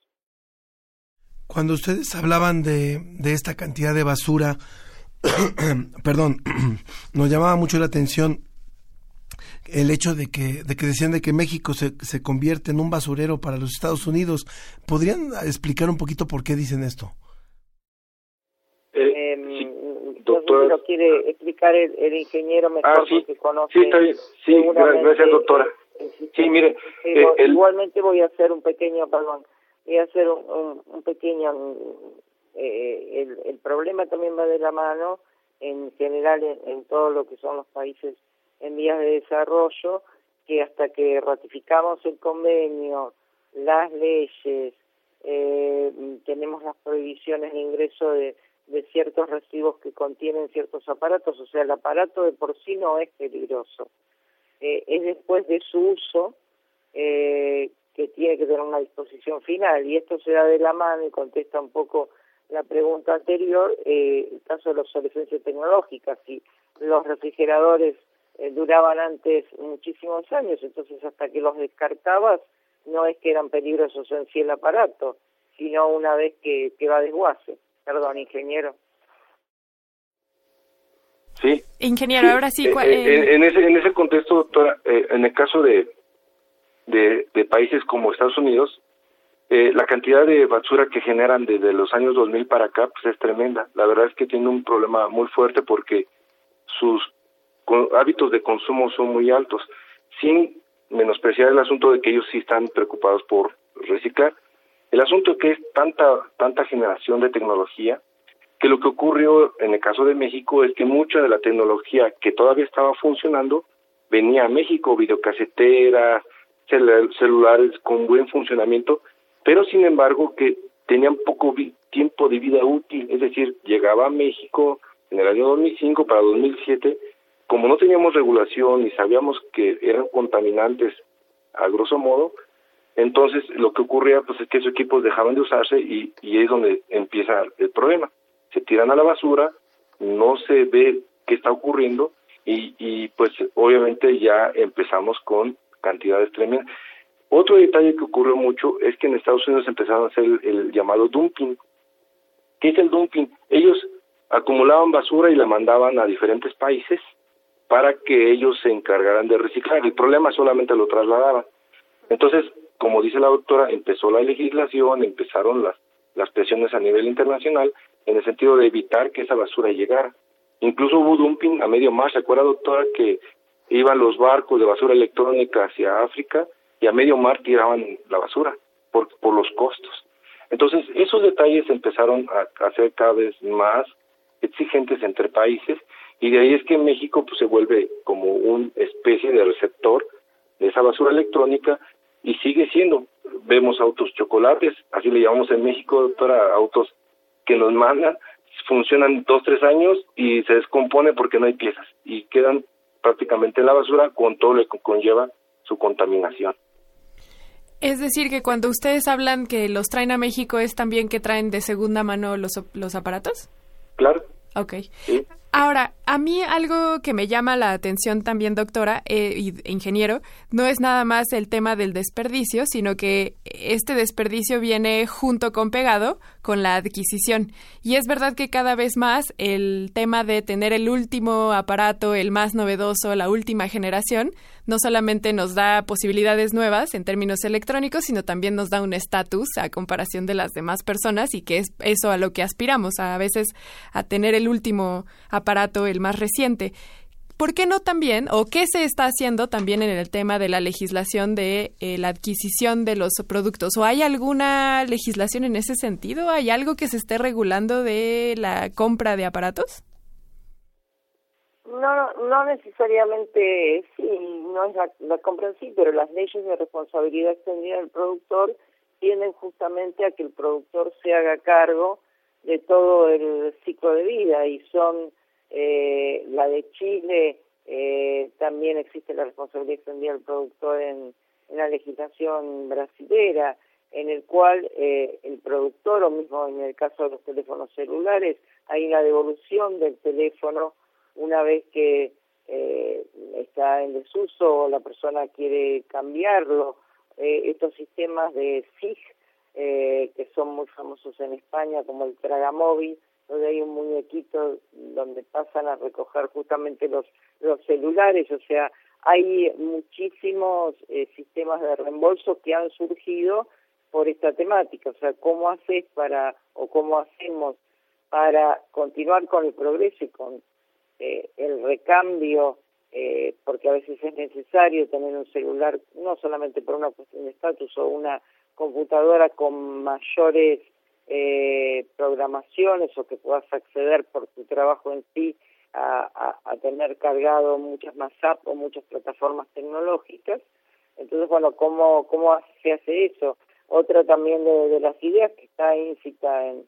Cuando ustedes hablaban de, de esta cantidad de basura, perdón, nos llamaba mucho la atención el hecho de que, de que decían de que México se, se convierte en un basurero para los Estados Unidos. ¿Podrían explicar un poquito por qué dicen esto? Eh, sí, doctor. lo quiere explicar el, el ingeniero mejor ah, sí, porque conoce. Sí, está bien. Sí, gracias, doctora. Sí, mire. Eh, el... Igualmente voy a hacer un pequeño, perdón, voy a hacer un, un, un pequeño. Eh, el, el problema también va de la mano en general en, en todo lo que son los países en vías de desarrollo, que hasta que ratificamos el convenio, las leyes, eh, tenemos las prohibiciones de ingreso de, de ciertos residuos que contienen ciertos aparatos, o sea, el aparato de por sí no es peligroso. Eh, es después de su uso eh, que tiene que tener una disposición final y esto se da de la mano y contesta un poco la pregunta anterior, eh, el caso de la obsolescencia tecnológica, si los refrigeradores eh, duraban antes muchísimos años, entonces hasta que los descartabas no es que eran peligrosos en sí el aparato, sino una vez que, que va desguace. Perdón, ingeniero. Sí. Ingeniero, ahora sí. Eh, ¿cuál- eh, eh, en, ese, en ese contexto, doctora, eh, en el caso de, de, de países como Estados Unidos, eh, la cantidad de basura que generan desde los años 2000 para acá pues es tremenda. La verdad es que tiene un problema muy fuerte porque sus hábitos de consumo son muy altos, sin menospreciar el asunto de que ellos sí están preocupados por reciclar. El asunto es que es tanta tanta generación de tecnología que lo que ocurrió en el caso de México es que mucha de la tecnología que todavía estaba funcionando venía a México, videocaseteras, cel- celulares con buen funcionamiento, pero sin embargo que tenían poco tiempo de vida útil, es decir, llegaba a México en el año 2005 para 2007, como no teníamos regulación y sabíamos que eran contaminantes a grosso modo, entonces lo que ocurría pues es que esos equipos dejaban de usarse y es donde empieza el problema. Se tiran a la basura, no se ve qué está ocurriendo y, y pues obviamente ya empezamos con cantidades tremendas. Otro detalle que ocurrió mucho es que en Estados Unidos empezaron a hacer el, llamado dumping. ¿Qué es el dumping? Ellos acumulaban basura y la mandaban a diferentes países para que ellos se encargaran de reciclar. El problema solamente lo trasladaban. Entonces, como dice la doctora, empezó la legislación, empezaron las, las presiones a nivel internacional en el sentido de evitar que esa basura llegara. Incluso hubo dumping a medio mar. ¿Se acuerda, doctora, que iban los barcos de basura electrónica hacia África y a medio mar tiraban la basura por, por los costos? Entonces, esos detalles empezaron a, a ser cada vez más exigentes entre países y de ahí es que México pues, se vuelve como una especie de receptor de esa basura electrónica y sigue siendo. Vemos autos chocolates, así le llamamos en México, doctora, autos que nos mandan, funcionan dos, tres años y se descompone porque no hay piezas y quedan prácticamente en la basura con todo lo que conlleva su contaminación. Es decir, que cuando ustedes hablan que los traen a México, ¿es también que traen de segunda mano los, los aparatos? Claro. Ok. Ahora, a mí algo que me llama la atención también, doctora eh, y ingeniero, no es nada más el tema del desperdicio, sino que este desperdicio viene junto con pegado con la adquisición. Y es verdad que cada vez más el tema de tener el último aparato, el más novedoso, la última generación, no solamente nos da posibilidades nuevas en términos electrónicos, sino también nos da un estatus a comparación de las demás personas y que es eso a lo que aspiramos, a veces a tener el último aparato, más reciente. ¿Por qué no también, o qué se está haciendo también en el tema de la legislación de eh, la adquisición de los productos? ¿O hay alguna legislación en ese sentido? ¿Hay algo que se esté regulando de la compra de aparatos? No, no necesariamente sí, no es la, la compra en sí, pero las leyes de responsabilidad extendida del productor tienden justamente a que el productor se haga cargo de todo el ciclo de vida y son eh, la de Chile, eh, también existe la responsabilidad extendida del productor en, en la legislación brasilera, en el cual eh, el productor, o mismo en el caso de los teléfonos celulares, hay una devolución del teléfono una vez que eh, está en desuso o la persona quiere cambiarlo. Eh, estos sistemas de SIG, eh, que son muy famosos en España, como el Tragamóvil, donde hay un muñequito donde pasan a recoger justamente los, los celulares, o sea, hay muchísimos eh, sistemas de reembolso que han surgido por esta temática, o sea, cómo haces para, o cómo hacemos para continuar con el progreso y con eh, el recambio, eh, porque a veces es necesario tener un celular, no solamente por una cuestión de estatus o una computadora con mayores eh, programaciones o que puedas acceder por tu trabajo en sí a, tener cargado muchas más apps o muchas plataformas tecnológicas. Entonces, bueno, ¿cómo, cómo se hace eso? Otra también de, las ideas que está íncita en,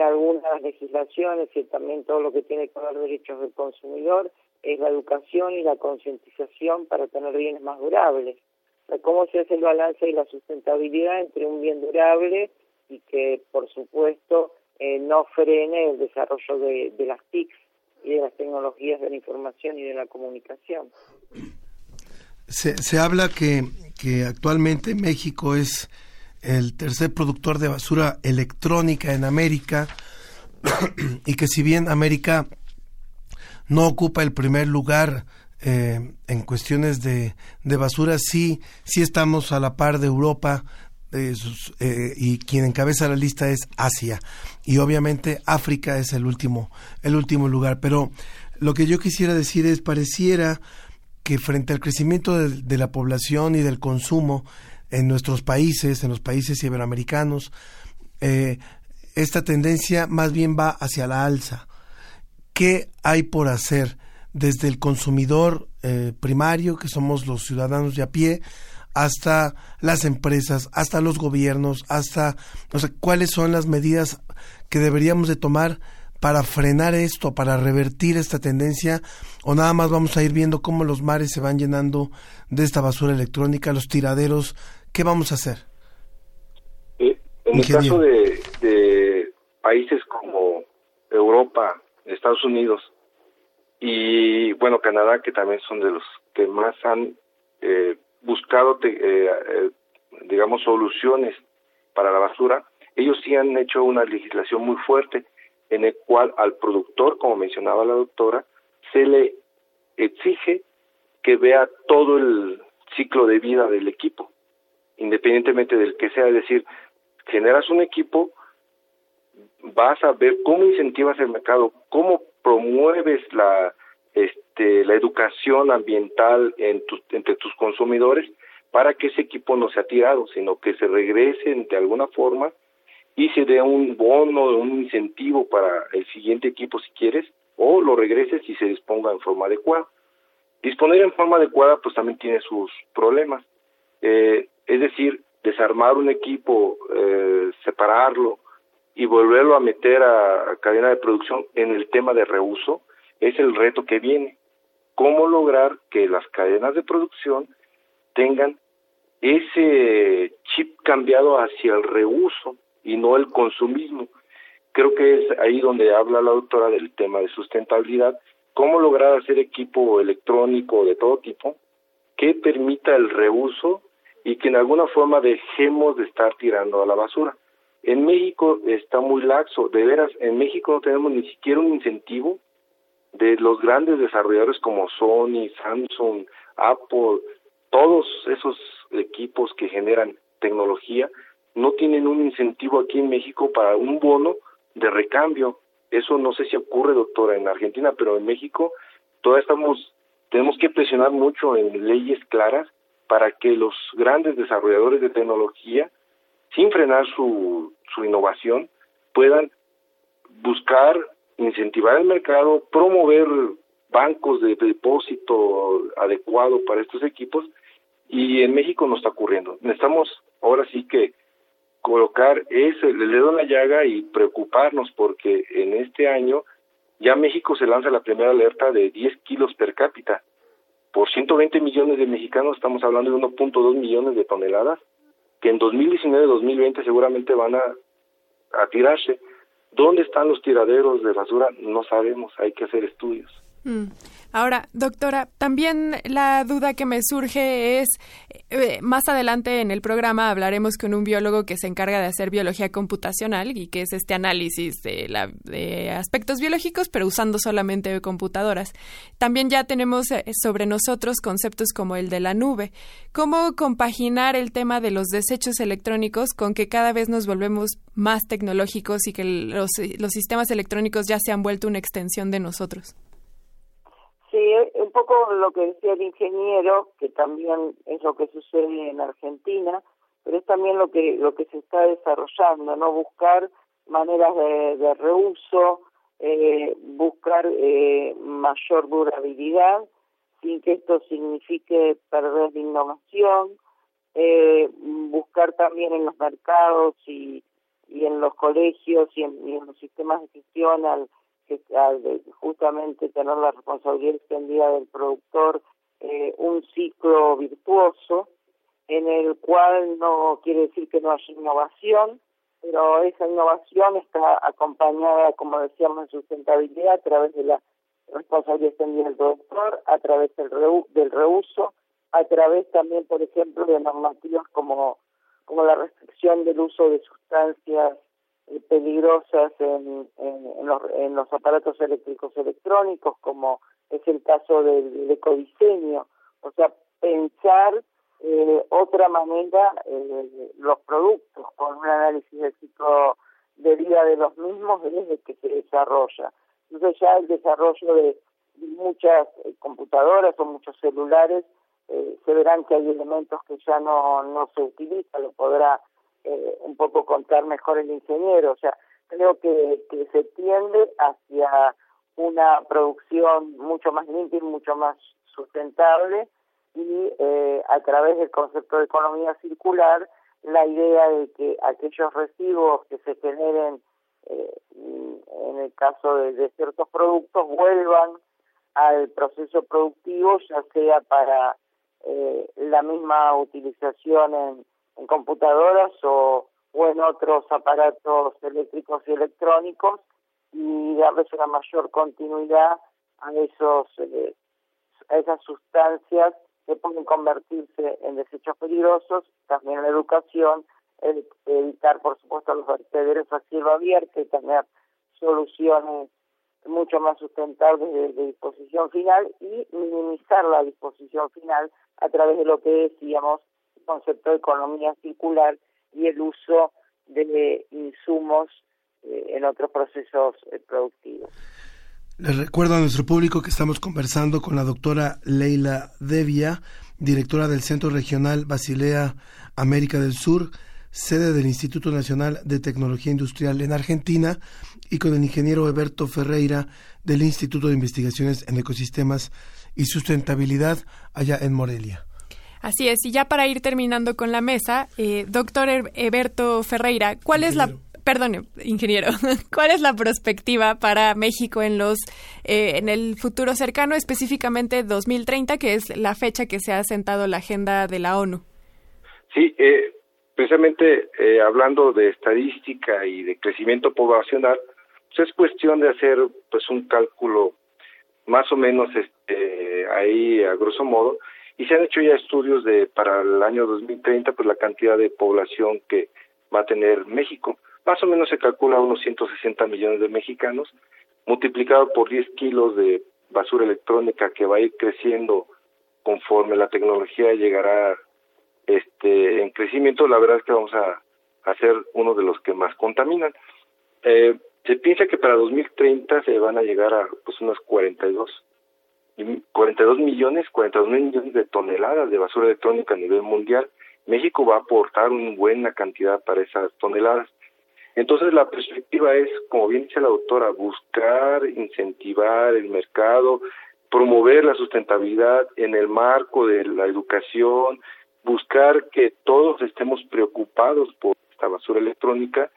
algunas legislaciones y también todo lo que tiene que ver derechos del consumidor es la educación y la concientización para tener bienes más durables. O cómo se hace el balance y la sustentabilidad entre un bien durable y que, por supuesto, eh, no frene el desarrollo de, las TICs y de las tecnologías de la información y de la comunicación. Se, se habla que, que actualmente México es el tercer productor de basura electrónica en América y que si bien América no ocupa el primer lugar eh, en cuestiones de, de, basura, sí, sí estamos a la par de Europa eh, eh, y quien encabeza la lista es Asia y obviamente África es el último, el último lugar. Pero lo que yo quisiera decir es pareciera que frente al crecimiento de, la población y del consumo en nuestros países, en los países iberoamericanos, eh, esta tendencia más bien va hacia la alza. ¿Qué hay por hacer desde el consumidor primario, que somos los ciudadanos de a pie, hasta las empresas, hasta los gobiernos, hasta, o sea, cuáles son las medidas que deberíamos de tomar para frenar esto, para revertir esta tendencia, o nada más vamos a ir viendo cómo los mares se van llenando de esta basura electrónica, los tiraderos, ¿qué vamos a hacer? Eh, en el caso de, de, países como Europa, Estados Unidos y, bueno, Canadá, que también son de los que más han eh, buscado, te, eh, eh, digamos, soluciones para la basura, ellos sí han hecho una legislación muy fuerte en el cual al productor, como mencionaba la doctora, se le exige que vea todo el ciclo de vida del equipo, independientemente del que sea, es decir, generas un equipo, vas a ver cómo incentivas el mercado, cómo promueves la este la educación ambiental en tus, entre tus consumidores para que ese equipo no sea tirado, sino que se regrese de alguna forma y se dé un bono, un incentivo para el siguiente equipo si quieres, o lo regreses y se disponga en forma adecuada. Disponer en forma adecuada pues también tiene sus problemas. Eh, es decir, desarmar un equipo, eh, separarlo y volverlo a meter a cadena de producción en el tema de reuso es el reto que viene. ¿Cómo lograr que las cadenas de producción tengan ese chip cambiado hacia el reuso y no el consumismo? Creo que es ahí donde habla la doctora del tema de sustentabilidad, cómo lograr hacer equipo electrónico de todo tipo que permita el reuso y que en alguna forma dejemos de estar tirando a la basura. En México está muy laxo, de veras, en México no tenemos ni siquiera un incentivo de los grandes desarrolladores como Sony, Samsung, Apple, todos esos equipos que generan tecnología, no tienen un incentivo aquí en México para un bono de recambio. Eso no sé si ocurre, doctora, en Argentina, pero en México todavía estamos, tenemos que presionar mucho en leyes claras para que los grandes desarrolladores de tecnología, sin frenar su, su innovación, puedan buscar incentivar el mercado, promover bancos de depósito adecuado para estos equipos y en México no está ocurriendo. Necesitamos ahora sí que colocar ese el dedo en la llaga y preocuparnos porque en este año ya México se lanza la primera alerta de 10 kilos per cápita. Por 120 millones de mexicanos estamos hablando de 1.2 millones de toneladas que en 2019-2020 seguramente van a, a tirarse. ¿Dónde están los tiraderos de basura? No sabemos, hay que hacer estudios. Mm. Ahora, doctora, también la duda que me surge es, eh, más adelante en el programa hablaremos con un biólogo que se encarga de hacer biología computacional y que es este análisis de, aspectos biológicos, pero usando solamente computadoras. También ya tenemos eh, sobre nosotros conceptos como el de la nube. ¿Cómo compaginar el tema de los desechos electrónicos con que cada vez nos volvemos más tecnológicos y que los sistemas electrónicos ya se han vuelto una extensión de nosotros? Sí, un poco lo que decía el ingeniero, que también es lo que sucede en Argentina, pero es también lo que lo que se está desarrollando, no buscar maneras de, de reuso, eh, buscar eh, mayor durabilidad, sin que esto signifique perder de innovación, eh, buscar también en los mercados y, y en los colegios y en, y en los sistemas de gestión al que justamente tener la responsabilidad extendida del productor, eh, un ciclo virtuoso en el cual no quiere decir que no haya innovación, pero esa innovación está acompañada, como decíamos, en sustentabilidad a través de la responsabilidad extendida del productor, a través del, del reuso, a través también, por ejemplo, de normativas como, como la restricción del uso de sustancias peligrosas en, en, los, en los aparatos eléctricos electrónicos, como es el caso del ecodiseño, o sea, pensar eh, otra manera eh, los productos con un análisis del ciclo de vida de los mismos desde que se desarrolla. Entonces ya el desarrollo de muchas eh, computadoras o muchos celulares eh, se verán que hay elementos que ya no, no se utilizan, lo podrá eh, un poco contar mejor el ingeniero. O sea, creo que, que se tiende hacia una producción mucho más limpia y mucho más sustentable y eh, a través del concepto de economía circular la idea de que aquellos residuos que se generen eh, en el caso de, ciertos productos vuelvan al proceso productivo ya sea para eh, la misma utilización en, en computadoras o, o en otros aparatos eléctricos y electrónicos y darles una mayor continuidad a esos a esas sustancias que pueden convertirse en desechos peligrosos, también la educación, evitar por supuesto los vertederos a cielo abierto y tener soluciones mucho más sustentables de, disposición final y minimizar la disposición final a través de lo que decíamos el concepto de economía circular y el uso de insumos eh, en otros procesos eh, productivos. Les recuerdo a nuestro público que estamos conversando con la doctora Leila Devia, directora del Centro Regional Basilea América del Sur, sede del Instituto Nacional de Tecnología Industrial en Argentina, y con el ingeniero Eberto Ferreira del Instituto de Investigaciones en Ecosistemas y Sustentabilidad allá en Morelia. Así es, y ya para ir terminando con la mesa, eh, doctor Eberto Ferreira, ¿cuál es la perdón, ingeniero, ¿cuál es la perspectiva para México en los eh, en el futuro cercano, específicamente 2030, que es la fecha que se ha sentado la agenda de la ONU? Sí, eh, precisamente eh, hablando de estadística y de crecimiento poblacional, pues es cuestión de hacer pues un cálculo más o menos este ahí a grosso modo y se han hecho ya estudios de para el año 2030 pues la cantidad de población que va a tener México más o menos se calcula unos 160 millones de mexicanos, multiplicado por 10 kilos de basura electrónica que va a ir creciendo conforme la tecnología llegará este en crecimiento, la verdad es que vamos a, a ser uno de los que más contaminan. Eh, se piensa que para 2030 se van a llegar a pues unas 42 42 millones, 42 mil millones de toneladas de basura electrónica a nivel mundial. México va a aportar una buena cantidad para esas toneladas. Entonces la perspectiva es, como bien dice la doctora, buscar, incentivar el mercado, promover la sustentabilidad en el marco de la educación, buscar que todos estemos preocupados por esta basura electrónica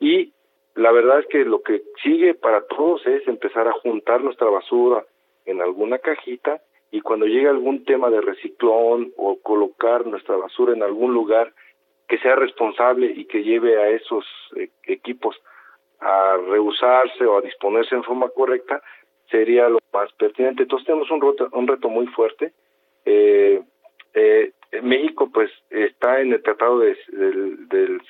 y la verdad es que lo que sigue para todos es empezar a juntar nuestra basura en alguna cajita y cuando llegue algún tema de reciclón o colocar nuestra basura en algún lugar que sea responsable y que lleve a esos eh, equipos a rehusarse o a disponerse en forma correcta sería lo más pertinente. Entonces tenemos un reto, un reto muy fuerte. Eh, eh, México pues está en el tratado del, del,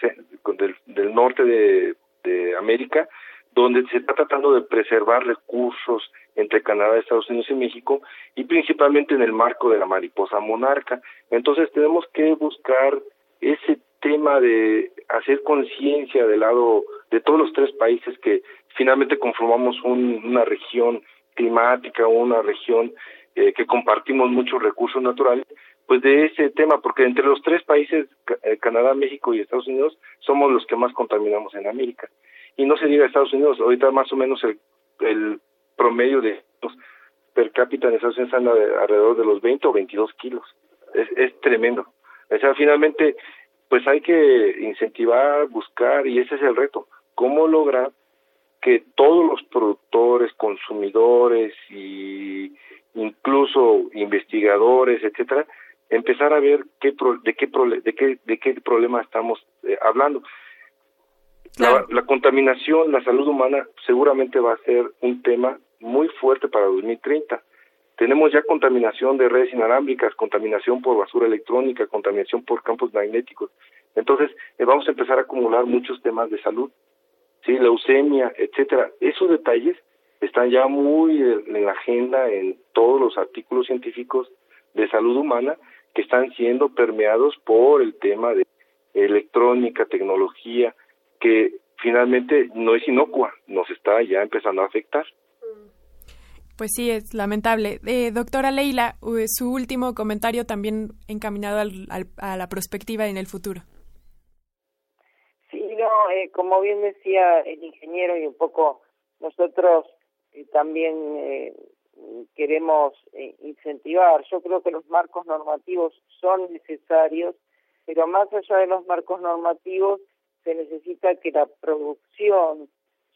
del, norte de, de América donde se está tratando de preservar recursos entre Canadá, Estados Unidos y México, y principalmente en el marco de la mariposa monarca. Entonces tenemos que buscar ese tema de hacer conciencia del lado de todos los tres países que finalmente conformamos una región climática, una región eh, que compartimos muchos recursos naturales, pues de ese tema, porque entre los tres países, eh, Canadá, México y Estados Unidos, somos los que más contaminamos en América. Y no se diga Estados Unidos, ahorita más o menos el, el promedio de per cápita en Estados Unidos anda alrededor de los 20 o 22 kilos. Es, es tremendo. O sea, finalmente pues hay que incentivar, buscar, y ese es el reto, cómo lograr que todos los productores, consumidores y incluso investigadores, etcétera, empezar a ver qué de qué de qué de qué problema estamos eh, hablando. La, la, contaminación, la salud humana seguramente va a ser un tema muy fuerte para 2030. Tenemos ya contaminación de redes inalámbricas, contaminación por basura electrónica, contaminación por campos magnéticos. Entonces, eh, vamos a empezar a acumular muchos temas de salud, sí, leucemia, etcétera. Esos detalles están ya muy en la agenda en todos los artículos científicos de salud humana que están siendo permeados por el tema de electrónica, tecnología, que finalmente no es inocua, nos está ya empezando a afectar. Pues sí, es lamentable. Eh, doctora Leila, su último comentario también encaminado a la perspectiva en el futuro. Sí, no, eh, como bien decía el ingeniero y un poco nosotros eh, también eh, queremos eh, incentivar. Yo creo que los marcos normativos son necesarios, pero más allá de los marcos normativos, se necesita que la producción,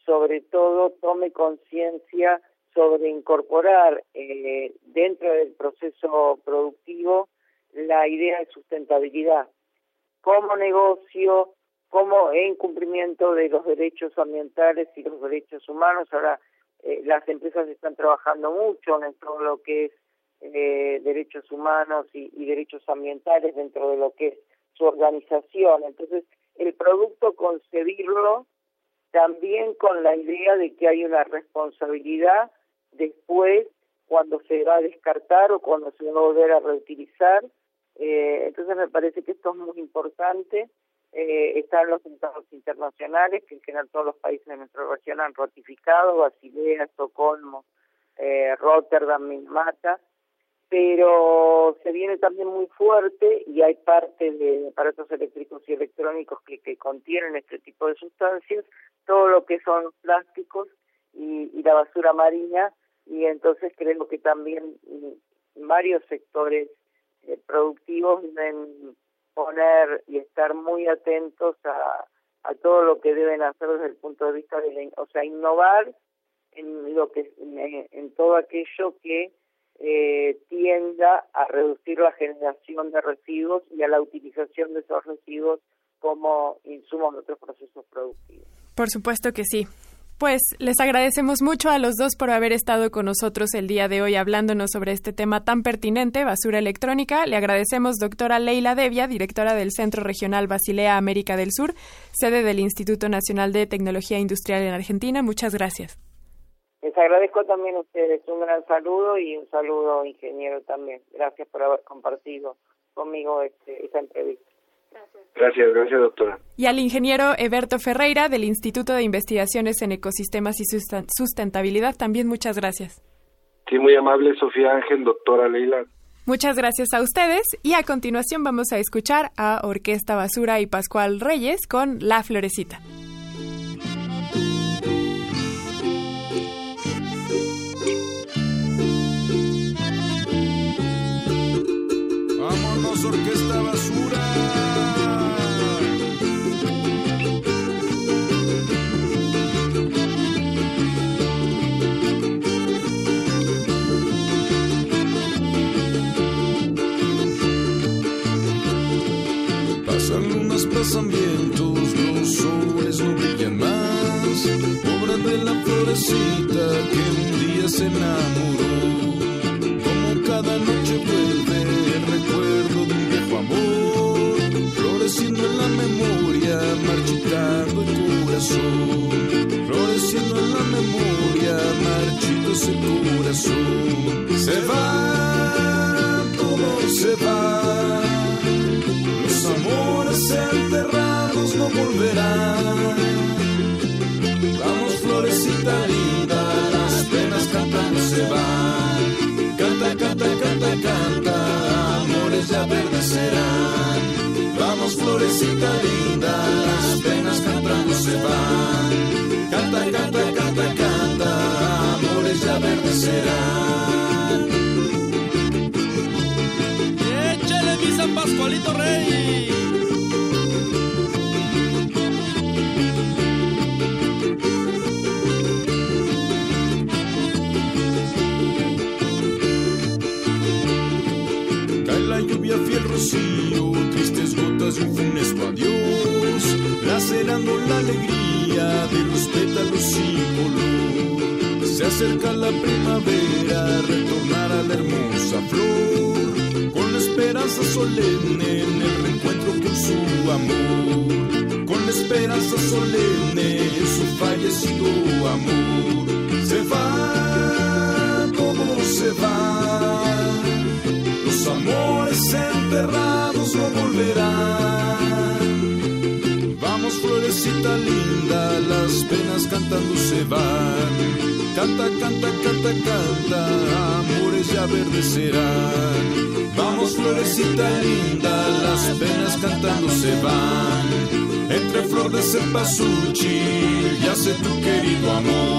sobre todo, tome conciencia sobre incorporar eh, dentro del proceso productivo la idea de sustentabilidad como negocio, como en cumplimiento de los derechos ambientales y los derechos humanos. Ahora eh, las empresas están trabajando mucho en todo lo que es eh, derechos humanos y, derechos ambientales dentro de lo que es su organización. Entonces, el producto concebirlo también con la idea de que hay una responsabilidad después cuando se va a descartar o cuando se va a volver a reutilizar. Eh, entonces me parece que esto es muy importante eh, están los tratados internacionales que en general todos los países de nuestra región han ratificado, Basilea, Estocolmo, eh, Rotterdam, Minamata, pero se viene también muy fuerte y hay parte de aparatos eléctricos y electrónicos que, que contienen este tipo de sustancias, todo lo que son plásticos y, y la basura marina, y entonces creo que también mm, varios sectores eh, productivos deben poner y estar muy atentos a, a todo lo que deben hacer desde el punto de vista de o sea, innovar en lo que en, todo aquello que eh, tienda a reducir la generación de residuos y a la utilización de esos residuos como insumos de otros procesos productivos. Por supuesto que sí. Pues les agradecemos mucho a los dos por haber estado con nosotros el día de hoy hablándonos sobre este tema tan pertinente, basura electrónica. Le agradecemos doctora Leila Devia, directora del Centro Regional Basilea América del Sur, sede del Instituto Nacional de Tecnología Industrial en Argentina. Muchas gracias. Les agradezco también a ustedes un gran saludo y un saludo ingeniero también. Gracias por haber compartido conmigo este, esta entrevista. Gracias, gracias doctora. Y al ingeniero Eberto Ferreira del Instituto de Investigaciones en Ecosistemas y Sustentabilidad también muchas gracias. Sí, muy amable Sofía Ángel, doctora Leila. Muchas gracias a ustedes y a continuación vamos a escuchar a Orquesta Basura y Pascual Reyes con La Florecita. Orquesta Basura. pasan vientos, los soles no brillan más. Obra de la florecita que un día se enamoró. La memoria, marchitando el corazón. Floreciendo en la memoria, marchito el corazón. Se va, todo se va amores enterrados no volverán. Vamos, florecita linda, las penas cantando se van. Canta, canta, canta, canta, amores ya. Vamos, florecita linda, las penas cantando se van. Canta, canta, canta, canta, amores ya verdes serán. Échale mi San Pascualito Rey. Cae la lluvia rocío, tristes gotas un funesto adiós, lacerando la alegría de los pétalos sin color. Se acerca la primavera, retornar a la hermosa flor, con la esperanza solemne en el reencuentro con su amor, con la esperanza solemne en su fallecido amor. Enterrados no volverán. Vamos, florecita linda, las penas cantando se van. Canta, canta, canta, canta, amores ya verdes serán. Vamos, florecita linda, las penas cantando se van. Entre flor de cempasúchil yace tu querido amor.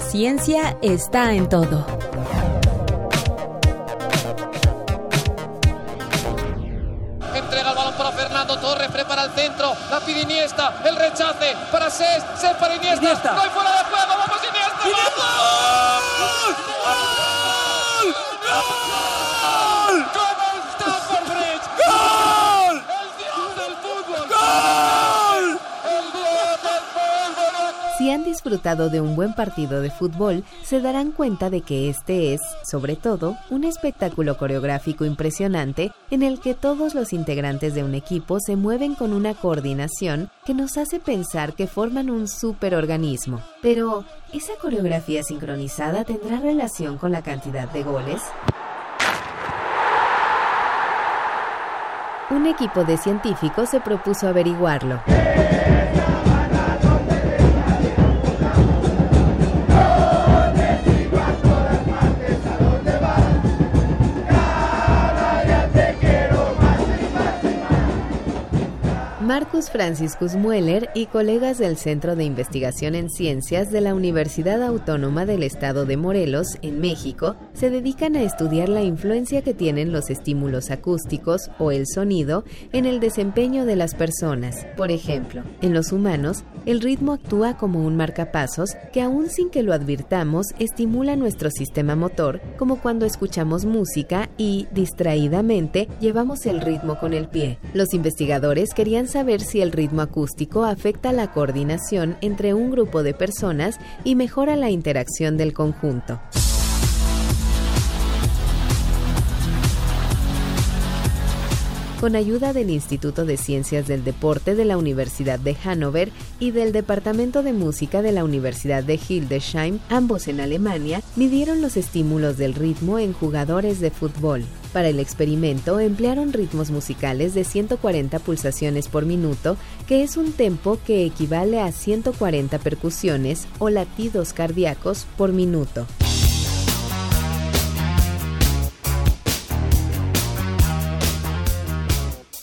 La ciencia está en todo. Entrega el balón para Fernando Torres, prepara el centro, la pide Iniesta, el rechace para Ses, Ses para Iniesta, Iniesta. no hay fuera de juego, vamos Iniesta, ¡Iniesta! ¡Gol! ¡Gol! ¡Gol! ¡Como Stamford Bridge! ¡Gol! ¡El dios del fútbol! ¡Gol! ¡El dios del fútbol! Si han disfrutado de un buen partido de fútbol, se darán cuenta de que este es, sobre todo, un espectáculo coreográfico impresionante en el que todos los integrantes de un equipo se mueven con una coordinación que nos hace pensar que forman un superorganismo. Pero, ¿esa coreografía sincronizada tendrá relación con la cantidad de goles? Un equipo de científicos se propuso averiguarlo. Marcus Franciscus Mueller y colegas del Centro de Investigación en Ciencias de la Universidad Autónoma del Estado de Morelos, en México, se dedican a estudiar la influencia que tienen los estímulos acústicos o el sonido en el desempeño de las personas. Por ejemplo, en los humanos, el ritmo actúa como un marcapasos que aún sin que lo advirtamos estimula nuestro sistema motor, como cuando escuchamos música y, distraídamente, llevamos el ritmo con el pie. Los investigadores querían saber si el ritmo acústico afecta la coordinación entre un grupo de personas y mejora la interacción del conjunto. Con ayuda del Instituto de Ciencias del Deporte de la Universidad de Hannover y del Departamento de Música de la Universidad de Hildesheim, ambos en Alemania, midieron los estímulos del ritmo en jugadores de fútbol. Para el experimento emplearon ritmos musicales de 140 pulsaciones por minuto, que es un tempo que equivale a 140 percusiones o latidos cardíacos por minuto.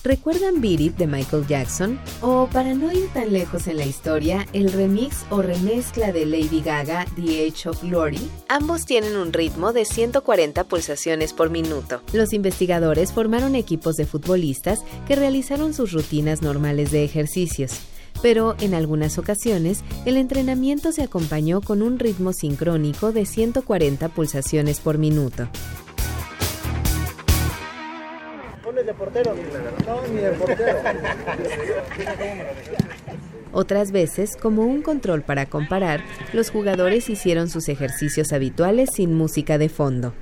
¿Recuerdan Beat It de Michael Jackson? O para no ir tan lejos en la historia, el remix o remezcla de Lady Gaga, The Age of Glory? Ambos tienen un ritmo de 140 pulsaciones por minuto. Los investigadores formaron equipos de futbolistas que realizaron sus rutinas normales de ejercicios. Pero en algunas ocasiones el entrenamiento se acompañó con un ritmo sincrónico de 140 pulsaciones por minuto. De portero. No, ni de portero. Otras veces, como un control para comparar, los jugadores hicieron sus ejercicios habituales sin música de fondo.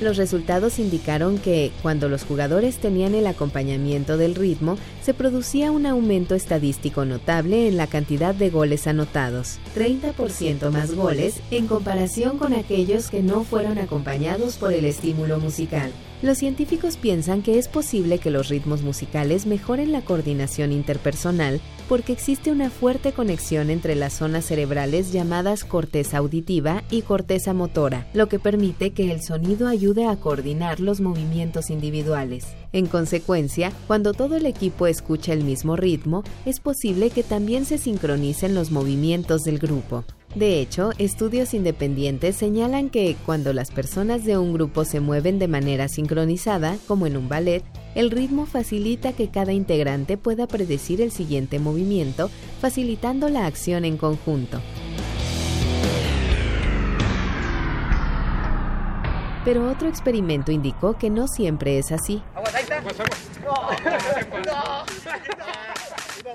Los resultados indicaron que, cuando los jugadores tenían el acompañamiento del ritmo, se producía un aumento estadístico notable en la cantidad de goles anotados, 30% más goles en comparación con aquellos que no fueron acompañados por el estímulo musical. Los científicos piensan que es posible que los ritmos musicales mejoren la coordinación interpersonal porque existe una fuerte conexión entre las zonas cerebrales llamadas corteza auditiva y corteza motora, lo que permite que el sonido ayude a coordinar los movimientos individuales. En consecuencia, cuando todo el equipo escucha el mismo ritmo, es posible que también se sincronicen los movimientos del grupo. De hecho, estudios independientes señalan que cuando las personas de un grupo se mueven de manera sincronizada, como en un ballet, el ritmo facilita que cada integrante pueda predecir el siguiente movimiento, facilitando la acción en conjunto. Pero otro experimento indicó que no siempre es así.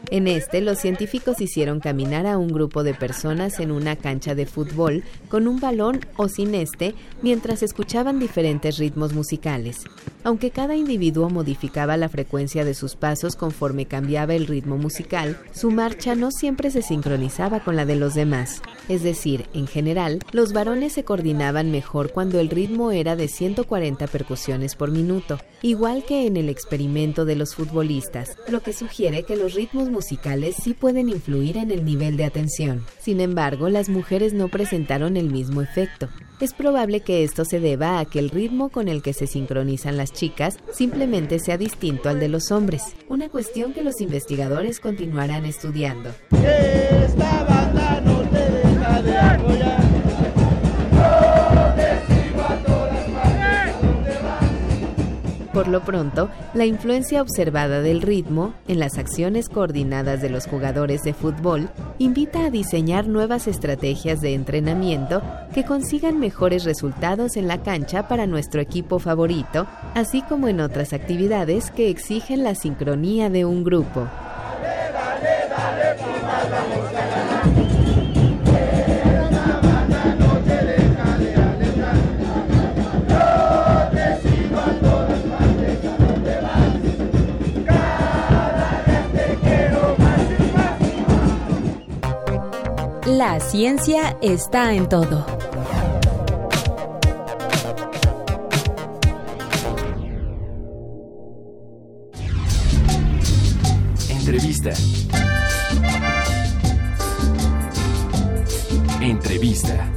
En este, los científicos hicieron caminar a un grupo de personas en una cancha de fútbol con un balón o sin este mientras escuchaban diferentes ritmos musicales. Aunque cada individuo modificaba la frecuencia de sus pasos conforme cambiaba el ritmo musical, su marcha no siempre se sincronizaba con la de los demás. Es decir, en general, los varones se coordinaban mejor cuando el ritmo era de 140 percusiones por minuto, igual que en el experimento de los futbolistas, lo que sugiere que los ritmos musicales sí pueden influir en el nivel de atención. Sin embargo, las mujeres no presentaron el mismo efecto. Es probable que esto se deba a que el ritmo con el que se sincronizan las chicas simplemente sea distinto al de los hombres, una cuestión que los investigadores continuarán estudiando. Por lo pronto, la influencia observada del ritmo en las acciones coordinadas de los jugadores de fútbol invita a diseñar nuevas estrategias de entrenamiento que consigan mejores resultados en la cancha para nuestro equipo favorito, así como en otras actividades que exigen la sincronía de un grupo. La ciencia está en todo. Entrevista. Entrevista.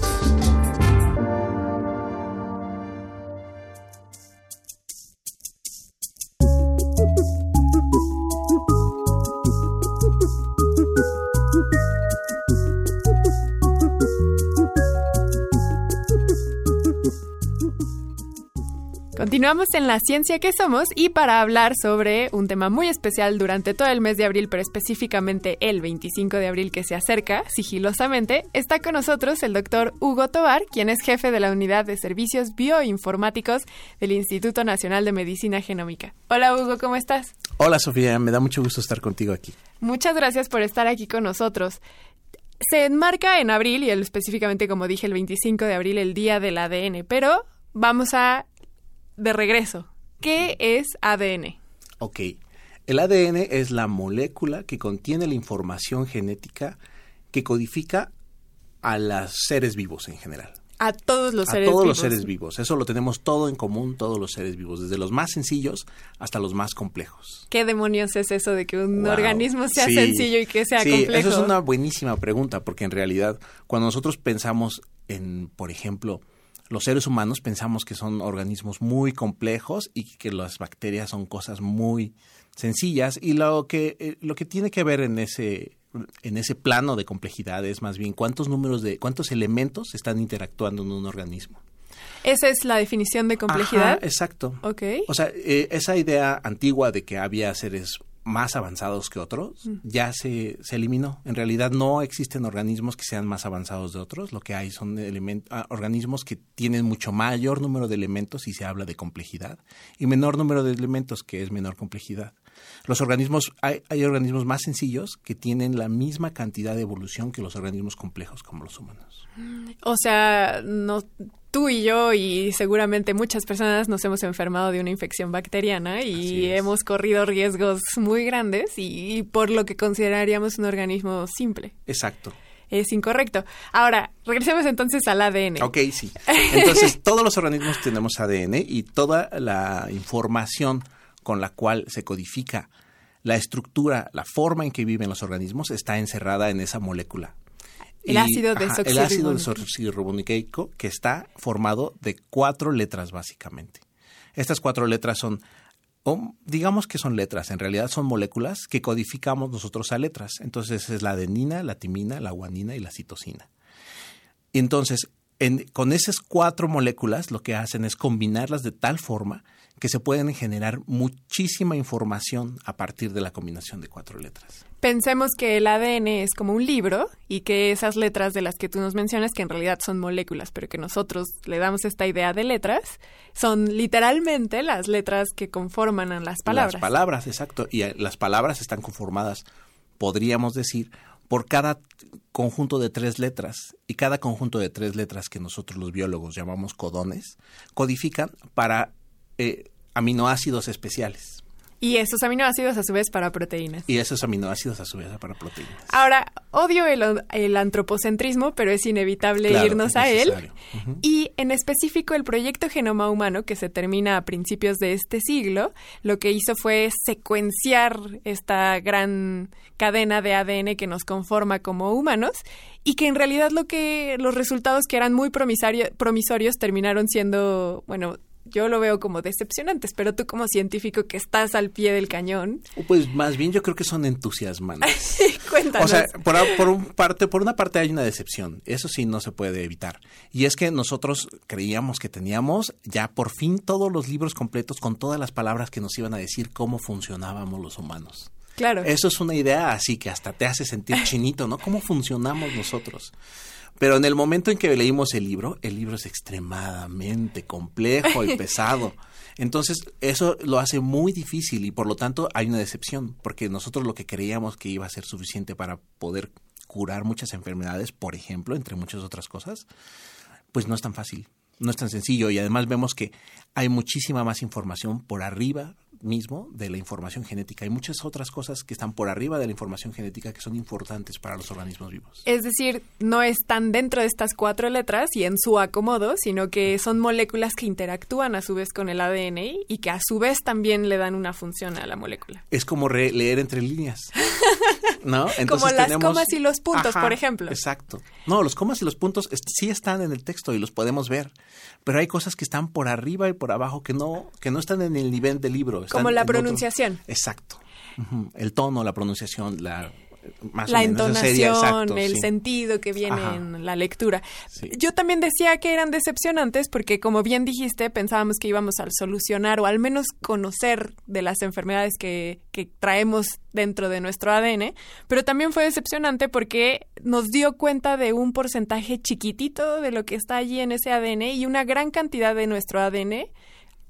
Continuamos en la ciencia que somos y para hablar sobre un tema muy especial durante todo el mes de abril, pero específicamente el 25 de abril que se acerca sigilosamente, está con nosotros el doctor Hugo Tobar, quien es jefe de la Unidad de Servicios Bioinformáticos del Instituto Nacional de Medicina Genómica. Hola Hugo, ¿cómo estás? Hola Sofía, me da mucho gusto estar contigo aquí. Muchas gracias por estar aquí con nosotros. Se enmarca en abril y el, específicamente como dije el 25 de abril el día del ADN, pero vamos a de regreso. ¿Qué es ADN? Ok. El ADN es la molécula que contiene la información genética que codifica a los seres vivos en general. A todos los a seres todos vivos. los seres vivos. Eso lo tenemos todo en común, todos los seres vivos, desde los más sencillos hasta los más complejos. ¿Qué demonios es eso de que un Wow. organismo sea Sí. sencillo y que sea sí, complejo? Eso es una buenísima pregunta, porque en realidad, cuando nosotros pensamos en, por ejemplo, los seres humanos, pensamos que son organismos muy complejos y que las bacterias son cosas muy sencillas. Y lo que, eh, lo que tiene que ver en ese en ese plano de complejidad es más bien cuántos números de cuántos elementos están interactuando en un organismo. Esa es la definición de complejidad. Ajá, exacto. Ok. O sea, eh, esa idea antigua de que había seres más avanzados que otros Mm. ya se, se eliminó. En realidad no existen organismos que sean más avanzados de otros. Lo que hay son ah, organismos que tienen mucho mayor número de elementos y se habla de complejidad y menor número de elementos que es menor complejidad. Los organismos, hay, hay organismos más sencillos que tienen la misma cantidad de evolución que los organismos complejos como los humanos. O sea, no, tú y yo y seguramente muchas personas nos hemos enfermado de una infección bacteriana y hemos corrido riesgos muy grandes y, por lo que consideraríamos un organismo simple. Exacto. Es incorrecto. Ahora, regresemos entonces al ADN. Ok, sí. Entonces, todos los organismos tenemos ADN y toda la información con la cual se codifica la estructura, la forma en que viven los organismos está encerrada en esa molécula. El ácido El ácido desoxirribonucleico. desoxirribonucleico que está formado de cuatro letras básicamente. Estas cuatro letras son o digamos que son letras, en realidad son moléculas que codificamos nosotros a letras. Entonces es la adenina, la timina, la guanina y la citosina. Entonces, en- con esas cuatro moléculas lo que hacen es combinarlas de tal forma que se pueden generar muchísima información a partir de la combinación de cuatro letras. Pensemos que el ADN es como un libro y que esas letras de las que tú nos mencionas, que en realidad son moléculas, pero que nosotros le damos esta idea de letras, son literalmente las letras que conforman a las palabras. Las palabras, exacto. Y eh, las palabras están conformadas, podríamos decir, por cada conjunto de tres letras. Y cada conjunto de tres letras que nosotros los biólogos llamamos codones, codifican para eh, aminoácidos especiales. Y esos aminoácidos a su vez para proteínas. Y esos aminoácidos a su vez para proteínas. Ahora, odio el, el antropocentrismo, pero es inevitable Claro, irnos es a él. Y en específico el proyecto Genoma Humano, que se termina a principios de este siglo, lo que hizo fue secuenciar esta gran cadena de ADN que nos conforma como humanos y que en realidad lo que los resultados que eran muy promisorios terminaron siendo, bueno, yo lo veo como decepcionantes, pero tú como científico que estás al pie del cañón, Pues más bien yo creo que son entusiasmantes. cuéntanos. O sea, por, por un parte, por una parte hay una decepción, eso sí no se puede evitar. Y es que nosotros creíamos que teníamos ya por fin todos los libros completos con todas las palabras que nos iban a decir cómo funcionábamos los humanos. claro. Eso es una idea así que hasta te hace sentir chinito, ¿no? ¿Cómo funcionamos nosotros? Pero en el momento en que leímos el libro, el libro es extremadamente complejo y pesado. Entonces, eso lo hace muy difícil y por lo tanto hay una decepción, porque nosotros lo que creíamos que iba a ser suficiente para poder curar muchas enfermedades, por ejemplo, entre muchas otras cosas, pues no es tan fácil, no es tan sencillo y además vemos que hay muchísima más información por arriba mismo de la información genética. Hay muchas otras cosas que están por arriba de la información genética que son importantes para los organismos vivos. Es decir, no están dentro de estas cuatro letras y en su acomodo, sino que son moléculas que interactúan a su vez con el ADN y que a su vez también le dan una función a la molécula. Es como re- leer entre líneas. ¿No? Como las tenemos- comas y los puntos, Ajá, por ejemplo. Exacto. No, los comas y los puntos est- sí están en el texto y los podemos ver, pero hay cosas que están por arriba y por abajo que no que no están en el nivel del libro. Están Como la otro- pronunciación. Exacto. El tono, la pronunciación, la más o la menos, esa sería entonación, exacto, el sí. sentido que viene Ajá. en la lectura. Sí. Yo también decía que eran decepcionantes porque, como bien dijiste, pensábamos que íbamos a solucionar o al menos conocer de las enfermedades que, que traemos dentro de nuestro ADN, pero también fue decepcionante porque nos dio cuenta de un porcentaje chiquitito de lo que está allí en ese ADN y una gran cantidad de nuestro ADN.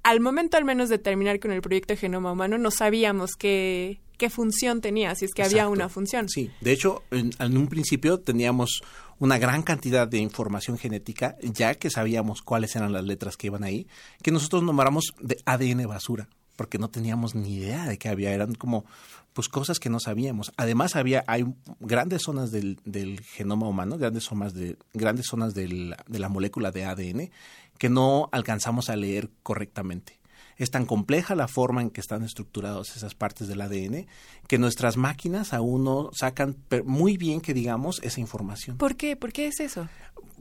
Al momento al menos de terminar con el proyecto Genoma Humano, no sabíamos qué, qué función tenía, si es que había una función. Sí, de hecho, en, en un principio teníamos una gran cantidad de información genética, ya que sabíamos cuáles eran las letras que iban ahí, que nosotros nombramos de ADN basura, porque no teníamos ni idea de qué había, eran como pues cosas que no sabíamos. Además había hay grandes zonas del, del genoma humano, grandes zonas de grandes zonas del- de la molécula de ADN que no alcanzamos a leer correctamente. Es tan compleja la forma en que están estructuradas esas partes del ADN que nuestras máquinas aún no sacan muy bien que digamos esa información. ¿Por qué? ¿Por qué es eso?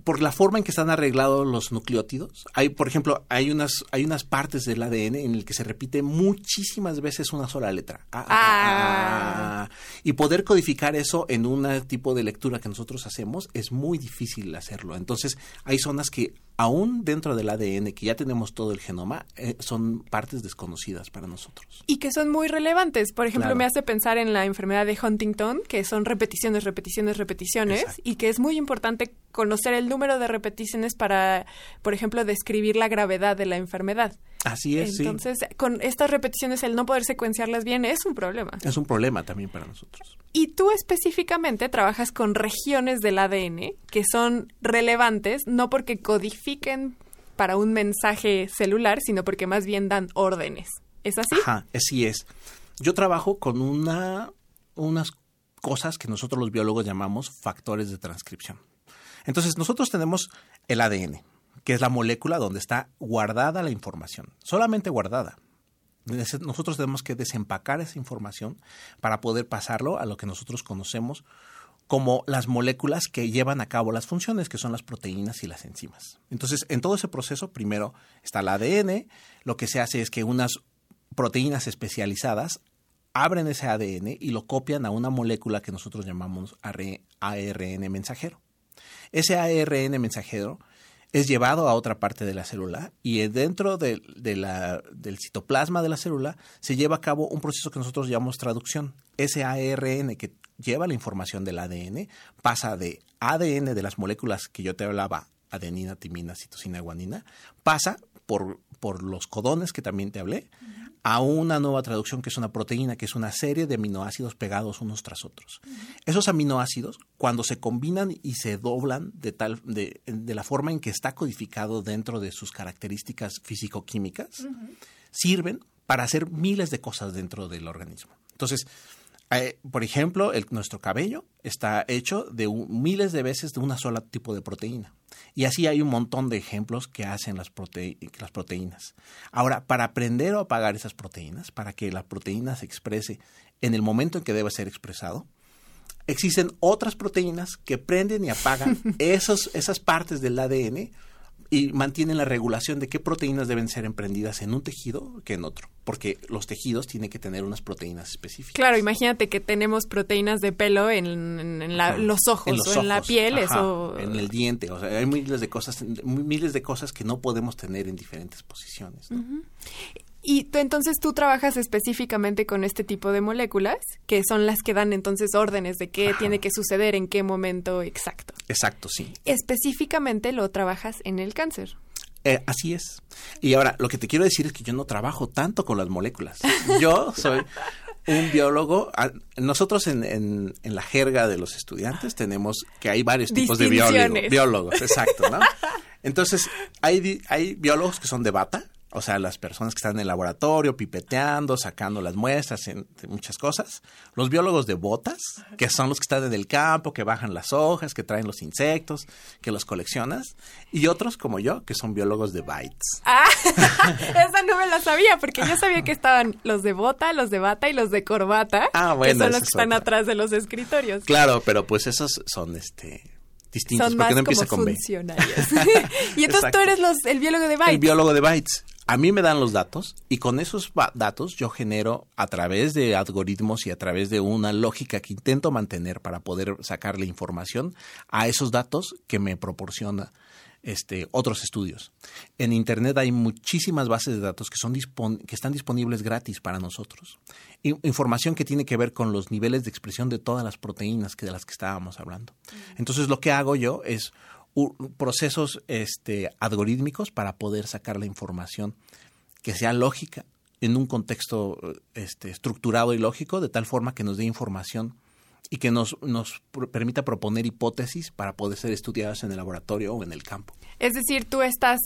Por la forma en que están arreglados los nucleótidos. Hay, por ejemplo, hay unas, hay unas partes del ADN en el que se repite muchísimas veces una sola letra. Ah, ah, ah, ah. Y poder codificar eso en un tipo de lectura que nosotros hacemos es muy difícil hacerlo. Entonces, hay zonas que aún dentro del ADN, que ya tenemos todo el genoma, eh, son partes desconocidas para nosotros. Y que son muy relevantes. Por ejemplo, Claro. me hace pensar en la enfermedad de Huntington, que son repeticiones, repeticiones, repeticiones, Exacto. y que es muy importante conocer el número de repeticiones para, por ejemplo, describir la gravedad de la enfermedad. Así es, sí. Entonces, con estas repeticiones, el no poder secuenciarlas bien es un problema. Es un problema también para nosotros. Y tú específicamente trabajas con regiones del ADN que son relevantes, no porque codifiquen para un mensaje celular, sino porque más bien dan órdenes. ¿Es así? Ajá, así es. Yo trabajo con una, unas cosas que nosotros los biólogos llamamos factores de transcripción. Entonces, nosotros tenemos el ADN, que es la molécula donde está guardada la información, solamente guardada. Nosotros tenemos que desempacar esa información para poder pasarlo a lo que nosotros conocemos como las moléculas que llevan a cabo las funciones, que son las proteínas y las enzimas. Entonces, en todo ese proceso, primero está el ADN, lo que se hace es que unas proteínas especializadas abren ese ADN y lo copian a una molécula que nosotros llamamos ARN mensajero. Ese ARN mensajero es llevado a otra parte de la célula y dentro del citoplasma de la célula se lleva a cabo un proceso que nosotros llamamos traducción. Ese ARN que lleva la información del ADN pasa de ADN de las moléculas que yo te hablaba, adenina, timina, citosina, guanina, pasa por, por los codones que también te hablé, a una nueva traducción que es una proteína, que es una serie de aminoácidos pegados unos tras otros. Esos aminoácidos, cuando se combinan y se doblan de, tal, de, de la forma en que está codificado dentro de sus características físico-químicas, sirven para hacer miles de cosas dentro del organismo. Entonces, eh, por ejemplo, el, nuestro cabello está hecho de miles de veces de una sola tipo de proteína. Y así hay un montón de ejemplos que hacen las, las proteínas. Ahora, para aprender o apagar esas proteínas, para que la proteína se exprese en el momento en que debe ser expresado, existen otras proteínas que prenden y apagan esos, esas partes del ADN y mantienen la regulación de qué proteínas deben ser emprendidas en un tejido que en otro, porque los tejidos tienen que tener unas proteínas específicas. Claro, imagínate que tenemos proteínas de pelo en, los ojos o en la piel, eso en el diente, o sea, hay miles de cosas, miles de cosas que no podemos tener en diferentes posiciones. Y tú, entonces tú trabajas específicamente con este tipo de moléculas, que son las que dan entonces órdenes de qué tiene que suceder en qué momento exacto. Exacto, sí. Específicamente lo trabajas en el cáncer. Eh, así es. Y ahora, lo que te quiero decir es que yo no trabajo tanto con las moléculas. Yo soy un biólogo. Ah, nosotros en, en, en, la jerga de los estudiantes tenemos que hay varios tipos de biólogos. Biólogos, exacto, ¿no? Entonces, hay, hay biólogos que son de bata, o sea, las personas que están en el laboratorio pipeteando, sacando las muestras, en, muchas cosas. Los biólogos de botas, que son los que están en el campo, que bajan las hojas, que traen los insectos, que los coleccionas. Y otros como yo, que son biólogos de bytes. Ah, esa no me la sabía, porque yo sabía que estaban los de bota, los de bata y los de corbata. Ah, bueno. Que son los que están atrás de los escritorios. Claro, pero pues esos son este distintos son porque no empieza como con B. funcionarios. y entonces tú eres los, el biólogo de bytes. El biólogo de bytes a mí me dan los datos y con esos datos yo genero a través de algoritmos y a través de una lógica que intento mantener para poder sacarle información a esos datos que me proporciona este, otros estudios. En Internet hay muchísimas bases de datos que, son que están disponibles gratis para nosotros. información que tiene que ver con los niveles de expresión de todas las proteínas que de las que estábamos hablando. Entonces lo que hago yo es procesos este, algorítmicos para poder sacar la información que sea lógica en un contexto este, estructurado y lógico, de tal forma que nos dé información y que nos, nos permita proponer hipótesis para poder ser estudiadas en el laboratorio o en el campo. Es decir, tú estás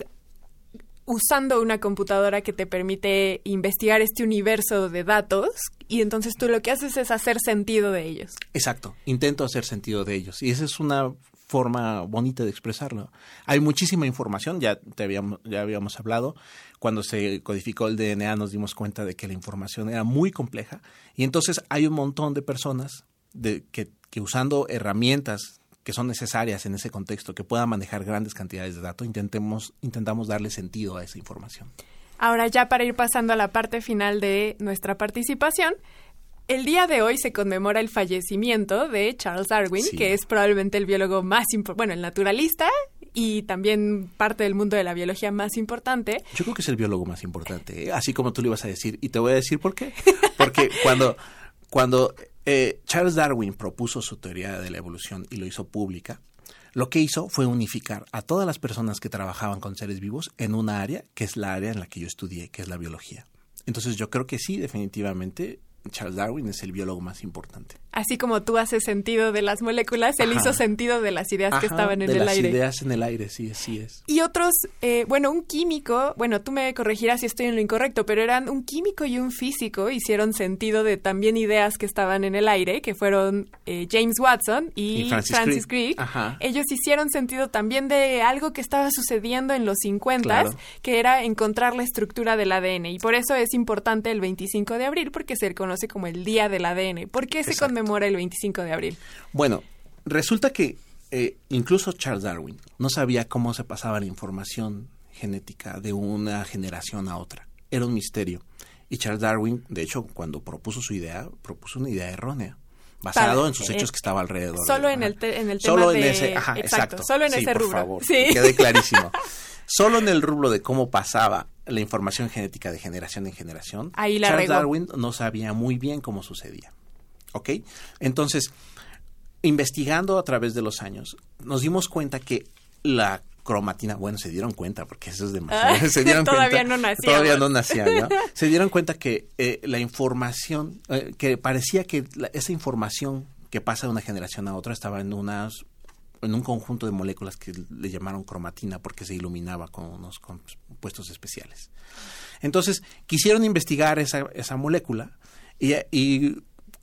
usando una computadora que te permite investigar este universo de datos y entonces tú lo que haces es hacer sentido de ellos. Exacto, intento hacer sentido de ellos y esa es una forma bonita de expresarlo. Hay muchísima información, ya, te habíamos, ya habíamos hablado, cuando se codificó el DNA nos dimos cuenta de que la información era muy compleja y entonces hay un montón de personas de, que, que usando herramientas que son necesarias en ese contexto, que puedan manejar grandes cantidades de datos, intentemos, intentamos darle sentido a esa información. Ahora ya para ir pasando a la parte final de nuestra participación, el día de hoy se conmemora el fallecimiento de Charles Darwin, que es probablemente el biólogo más importante, bueno, el naturalista y también parte del mundo de la biología más importante. Yo creo que es el biólogo más importante, ¿eh? así como tú lo ibas a decir, y te voy a decir por qué. Porque cuando, cuando eh, Charles Darwin propuso su teoría de la evolución y lo hizo pública, lo que hizo fue unificar a todas las personas que trabajaban con seres vivos en una área que es la área en la que yo estudié, que es la biología. Entonces yo creo que sí, definitivamente, Charles Darwin es el biólogo más importante. Así como tú haces sentido de las moléculas, él hizo sentido de las ideas que estaban en el aire. De las ideas en el aire, sí, sí es. Y otros, eh, bueno, un químico, bueno, tú me corregirás si estoy en lo incorrecto, pero eran un químico y un físico, hicieron sentido de también ideas que estaban en el aire, que fueron eh, James Watson y, Francis, Crick. Ellos hicieron sentido también de algo que estaba sucediendo en los 50, que era encontrar la estructura del ADN. Y por eso es importante el 25 de abril, porque se conoce como el Día del ADN. ¿Por qué se conmemora el 25 de abril? Bueno, resulta que eh, incluso Charles Darwin no sabía cómo se pasaba la información genética de una generación a otra. Era un misterio. Y Charles Darwin, de hecho, cuando propuso su idea, propuso una idea errónea, basado Para- en sus hechos eh, que estaba alrededor. Solo de- en el, te- en el Solo tema en de... ese, ajá, exacto. Solo en Sí, ese por rubro. favor, sí. que quede clarísimo. Solo en el rubro de cómo pasaba la información genética de generación en generación, Ahí la Charles regó. Darwin no sabía muy bien cómo sucedía. ¿Ok? Entonces, investigando a través de los años, nos dimos cuenta que la cromatina, bueno, se dieron cuenta, porque eso es demasiado. Ah, se dieron todavía cuenta- no nacíamos. Todavía no nacía, ¿no? Se dieron cuenta que eh, la información, eh, que parecía que la- esa información que pasa de una generación a otra estaba en unas en un conjunto de moléculas que le llamaron cromatina porque se iluminaba con unos compuestos especiales. Entonces, quisieron investigar esa, esa molécula y, y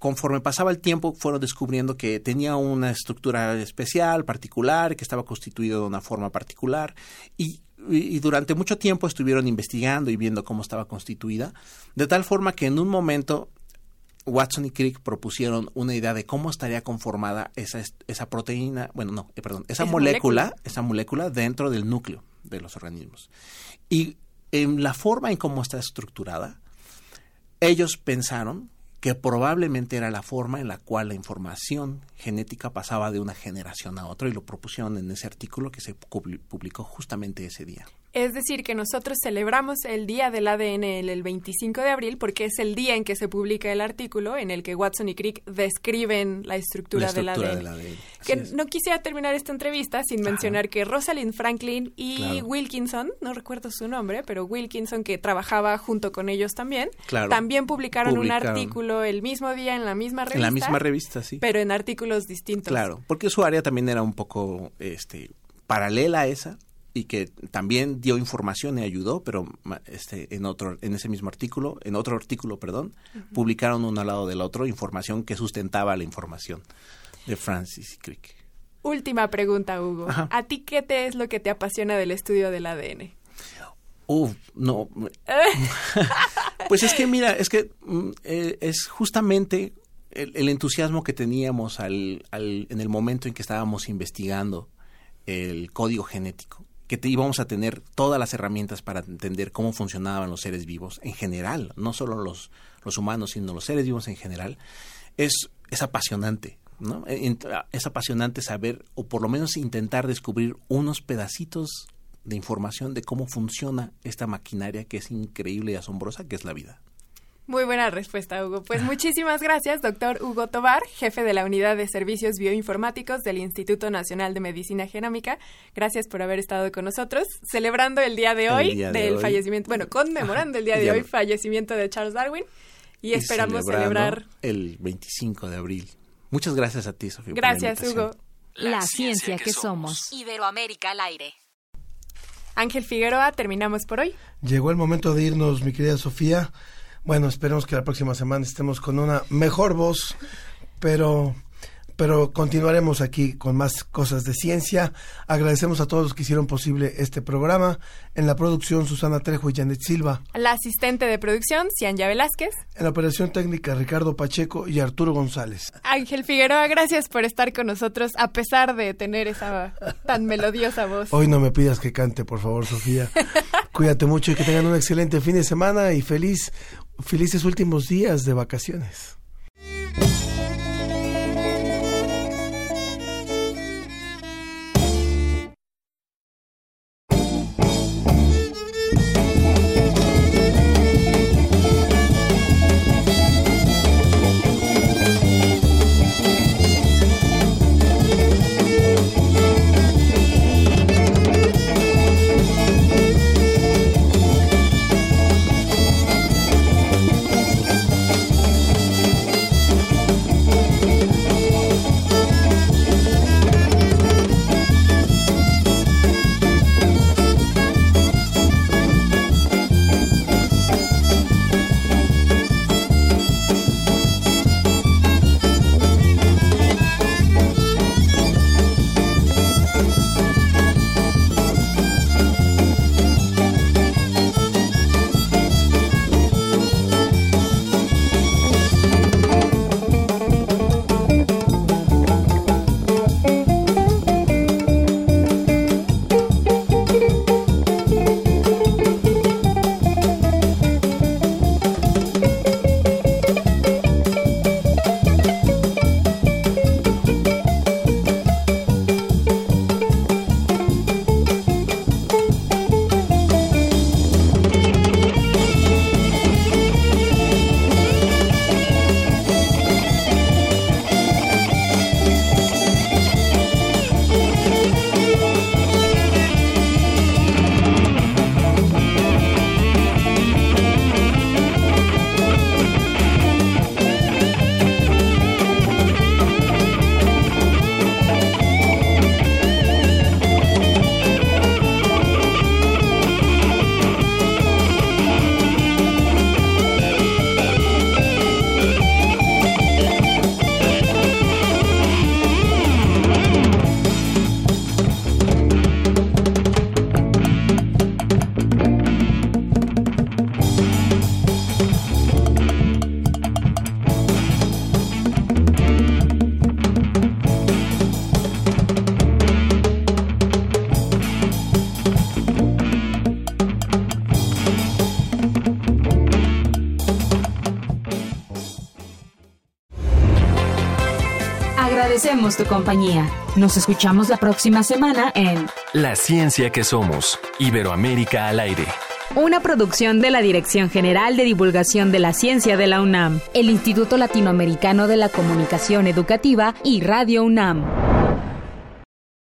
conforme pasaba el tiempo fueron descubriendo que tenía una estructura especial, particular, que estaba constituido de una forma particular y, durante mucho tiempo estuvieron investigando y viendo cómo estaba constituida, de tal forma que en un momento Watson y Crick propusieron una idea de cómo estaría conformada esa, proteína, bueno, no, eh, perdón, esa Esa molécula, molécula. esa molécula dentro del núcleo de los organismos. Y en la forma en cómo está estructurada, ellos pensaron que probablemente era la forma en la cual la información genética pasaba de una generación a otra y lo propusieron en ese artículo que se publi- publicó justamente ese día. Es decir, que nosotros celebramos el Día del ADN el, el 25 de abril porque es el día en que se publica el artículo en el que Watson y Crick describen la estructura, La estructura del ADN. del ADN, Que es. no quisiera terminar esta entrevista sin mencionar que Rosalind Franklin y Claro. Wilkinson, no recuerdo su nombre, pero Wilkinson, que trabajaba junto con ellos también, Claro. también publicaron, Publicaron. un artículo el mismo día en la misma revista. En la misma revista, sí. Pero en artículos distintos. Claro, porque su área también era un poco este, paralela a esa y que también dio información y ayudó, pero este, en otro, en ese mismo artículo, en otro artículo, perdón, publicaron uno al lado del otro información que sustentaba la información de Francis Crick. Última pregunta, Hugo. Ajá. ¿A ti qué te es lo que te apasiona del estudio del ADN? Uf, no. Pues es que mira, es que mm, eh, es justamente el, el entusiasmo que teníamos al, al- en el momento en que estábamos investigando el código genético, que te íbamos a tener todas las herramientas para entender cómo funcionaban los seres vivos en general, no solo los, los humanos, sino los seres vivos en general, es, es apasionante. ¿no? Ent- Es apasionante saber, o por lo menos intentar descubrir unos pedacitos de información de cómo funciona esta maquinaria que es increíble y asombrosa, que es la vida. Muy buena respuesta, Hugo. Pues muchísimas gracias, doctor Hugo Tobar, jefe de la Unidad de Servicios Bioinformáticos del Instituto Nacional de Medicina Genómica. Gracias por haber estado con nosotros, celebrando el día de hoy día de del hoy. fallecimiento, bueno, conmemorando el día de Ya hoy, fallecimiento de Charles Darwin. Y, Y esperamos celebrar. el 25 de abril. Muchas gracias a ti, Sofía. por la Gracias, invitación. Hugo. La ciencia que somos. Iberoamérica al aire. Ángel Figueroa, terminamos por hoy. Llegó el momento de irnos, mi querida Sofía. Bueno, esperemos que la próxima semana estemos con una mejor voz, pero pero continuaremos aquí con más cosas de ciencia. Agradecemos a todos los que hicieron posible este programa. En la producción, Susana Trejo y Janet Silva. La asistente de producción, Cianya Velázquez. En la operación técnica, Ricardo Pacheco y Arturo González. Ángel Figueroa, gracias por estar con nosotros a pesar de tener esa tan melodiosa voz. Hoy no me pidas que cante, por favor, Sofía. Cuídate mucho y que tengan un excelente fin de semana y feliz, felices últimos días de vacaciones. Agradecemos tu compañía. Nos escuchamos la próxima semana en La ciencia que somos. Iberoamérica al aire. una producción de la Dirección General de Divulgación de la Ciencia de la UNAM, el Instituto Latinoamericano de la Comunicación Educativa y Radio UNAM.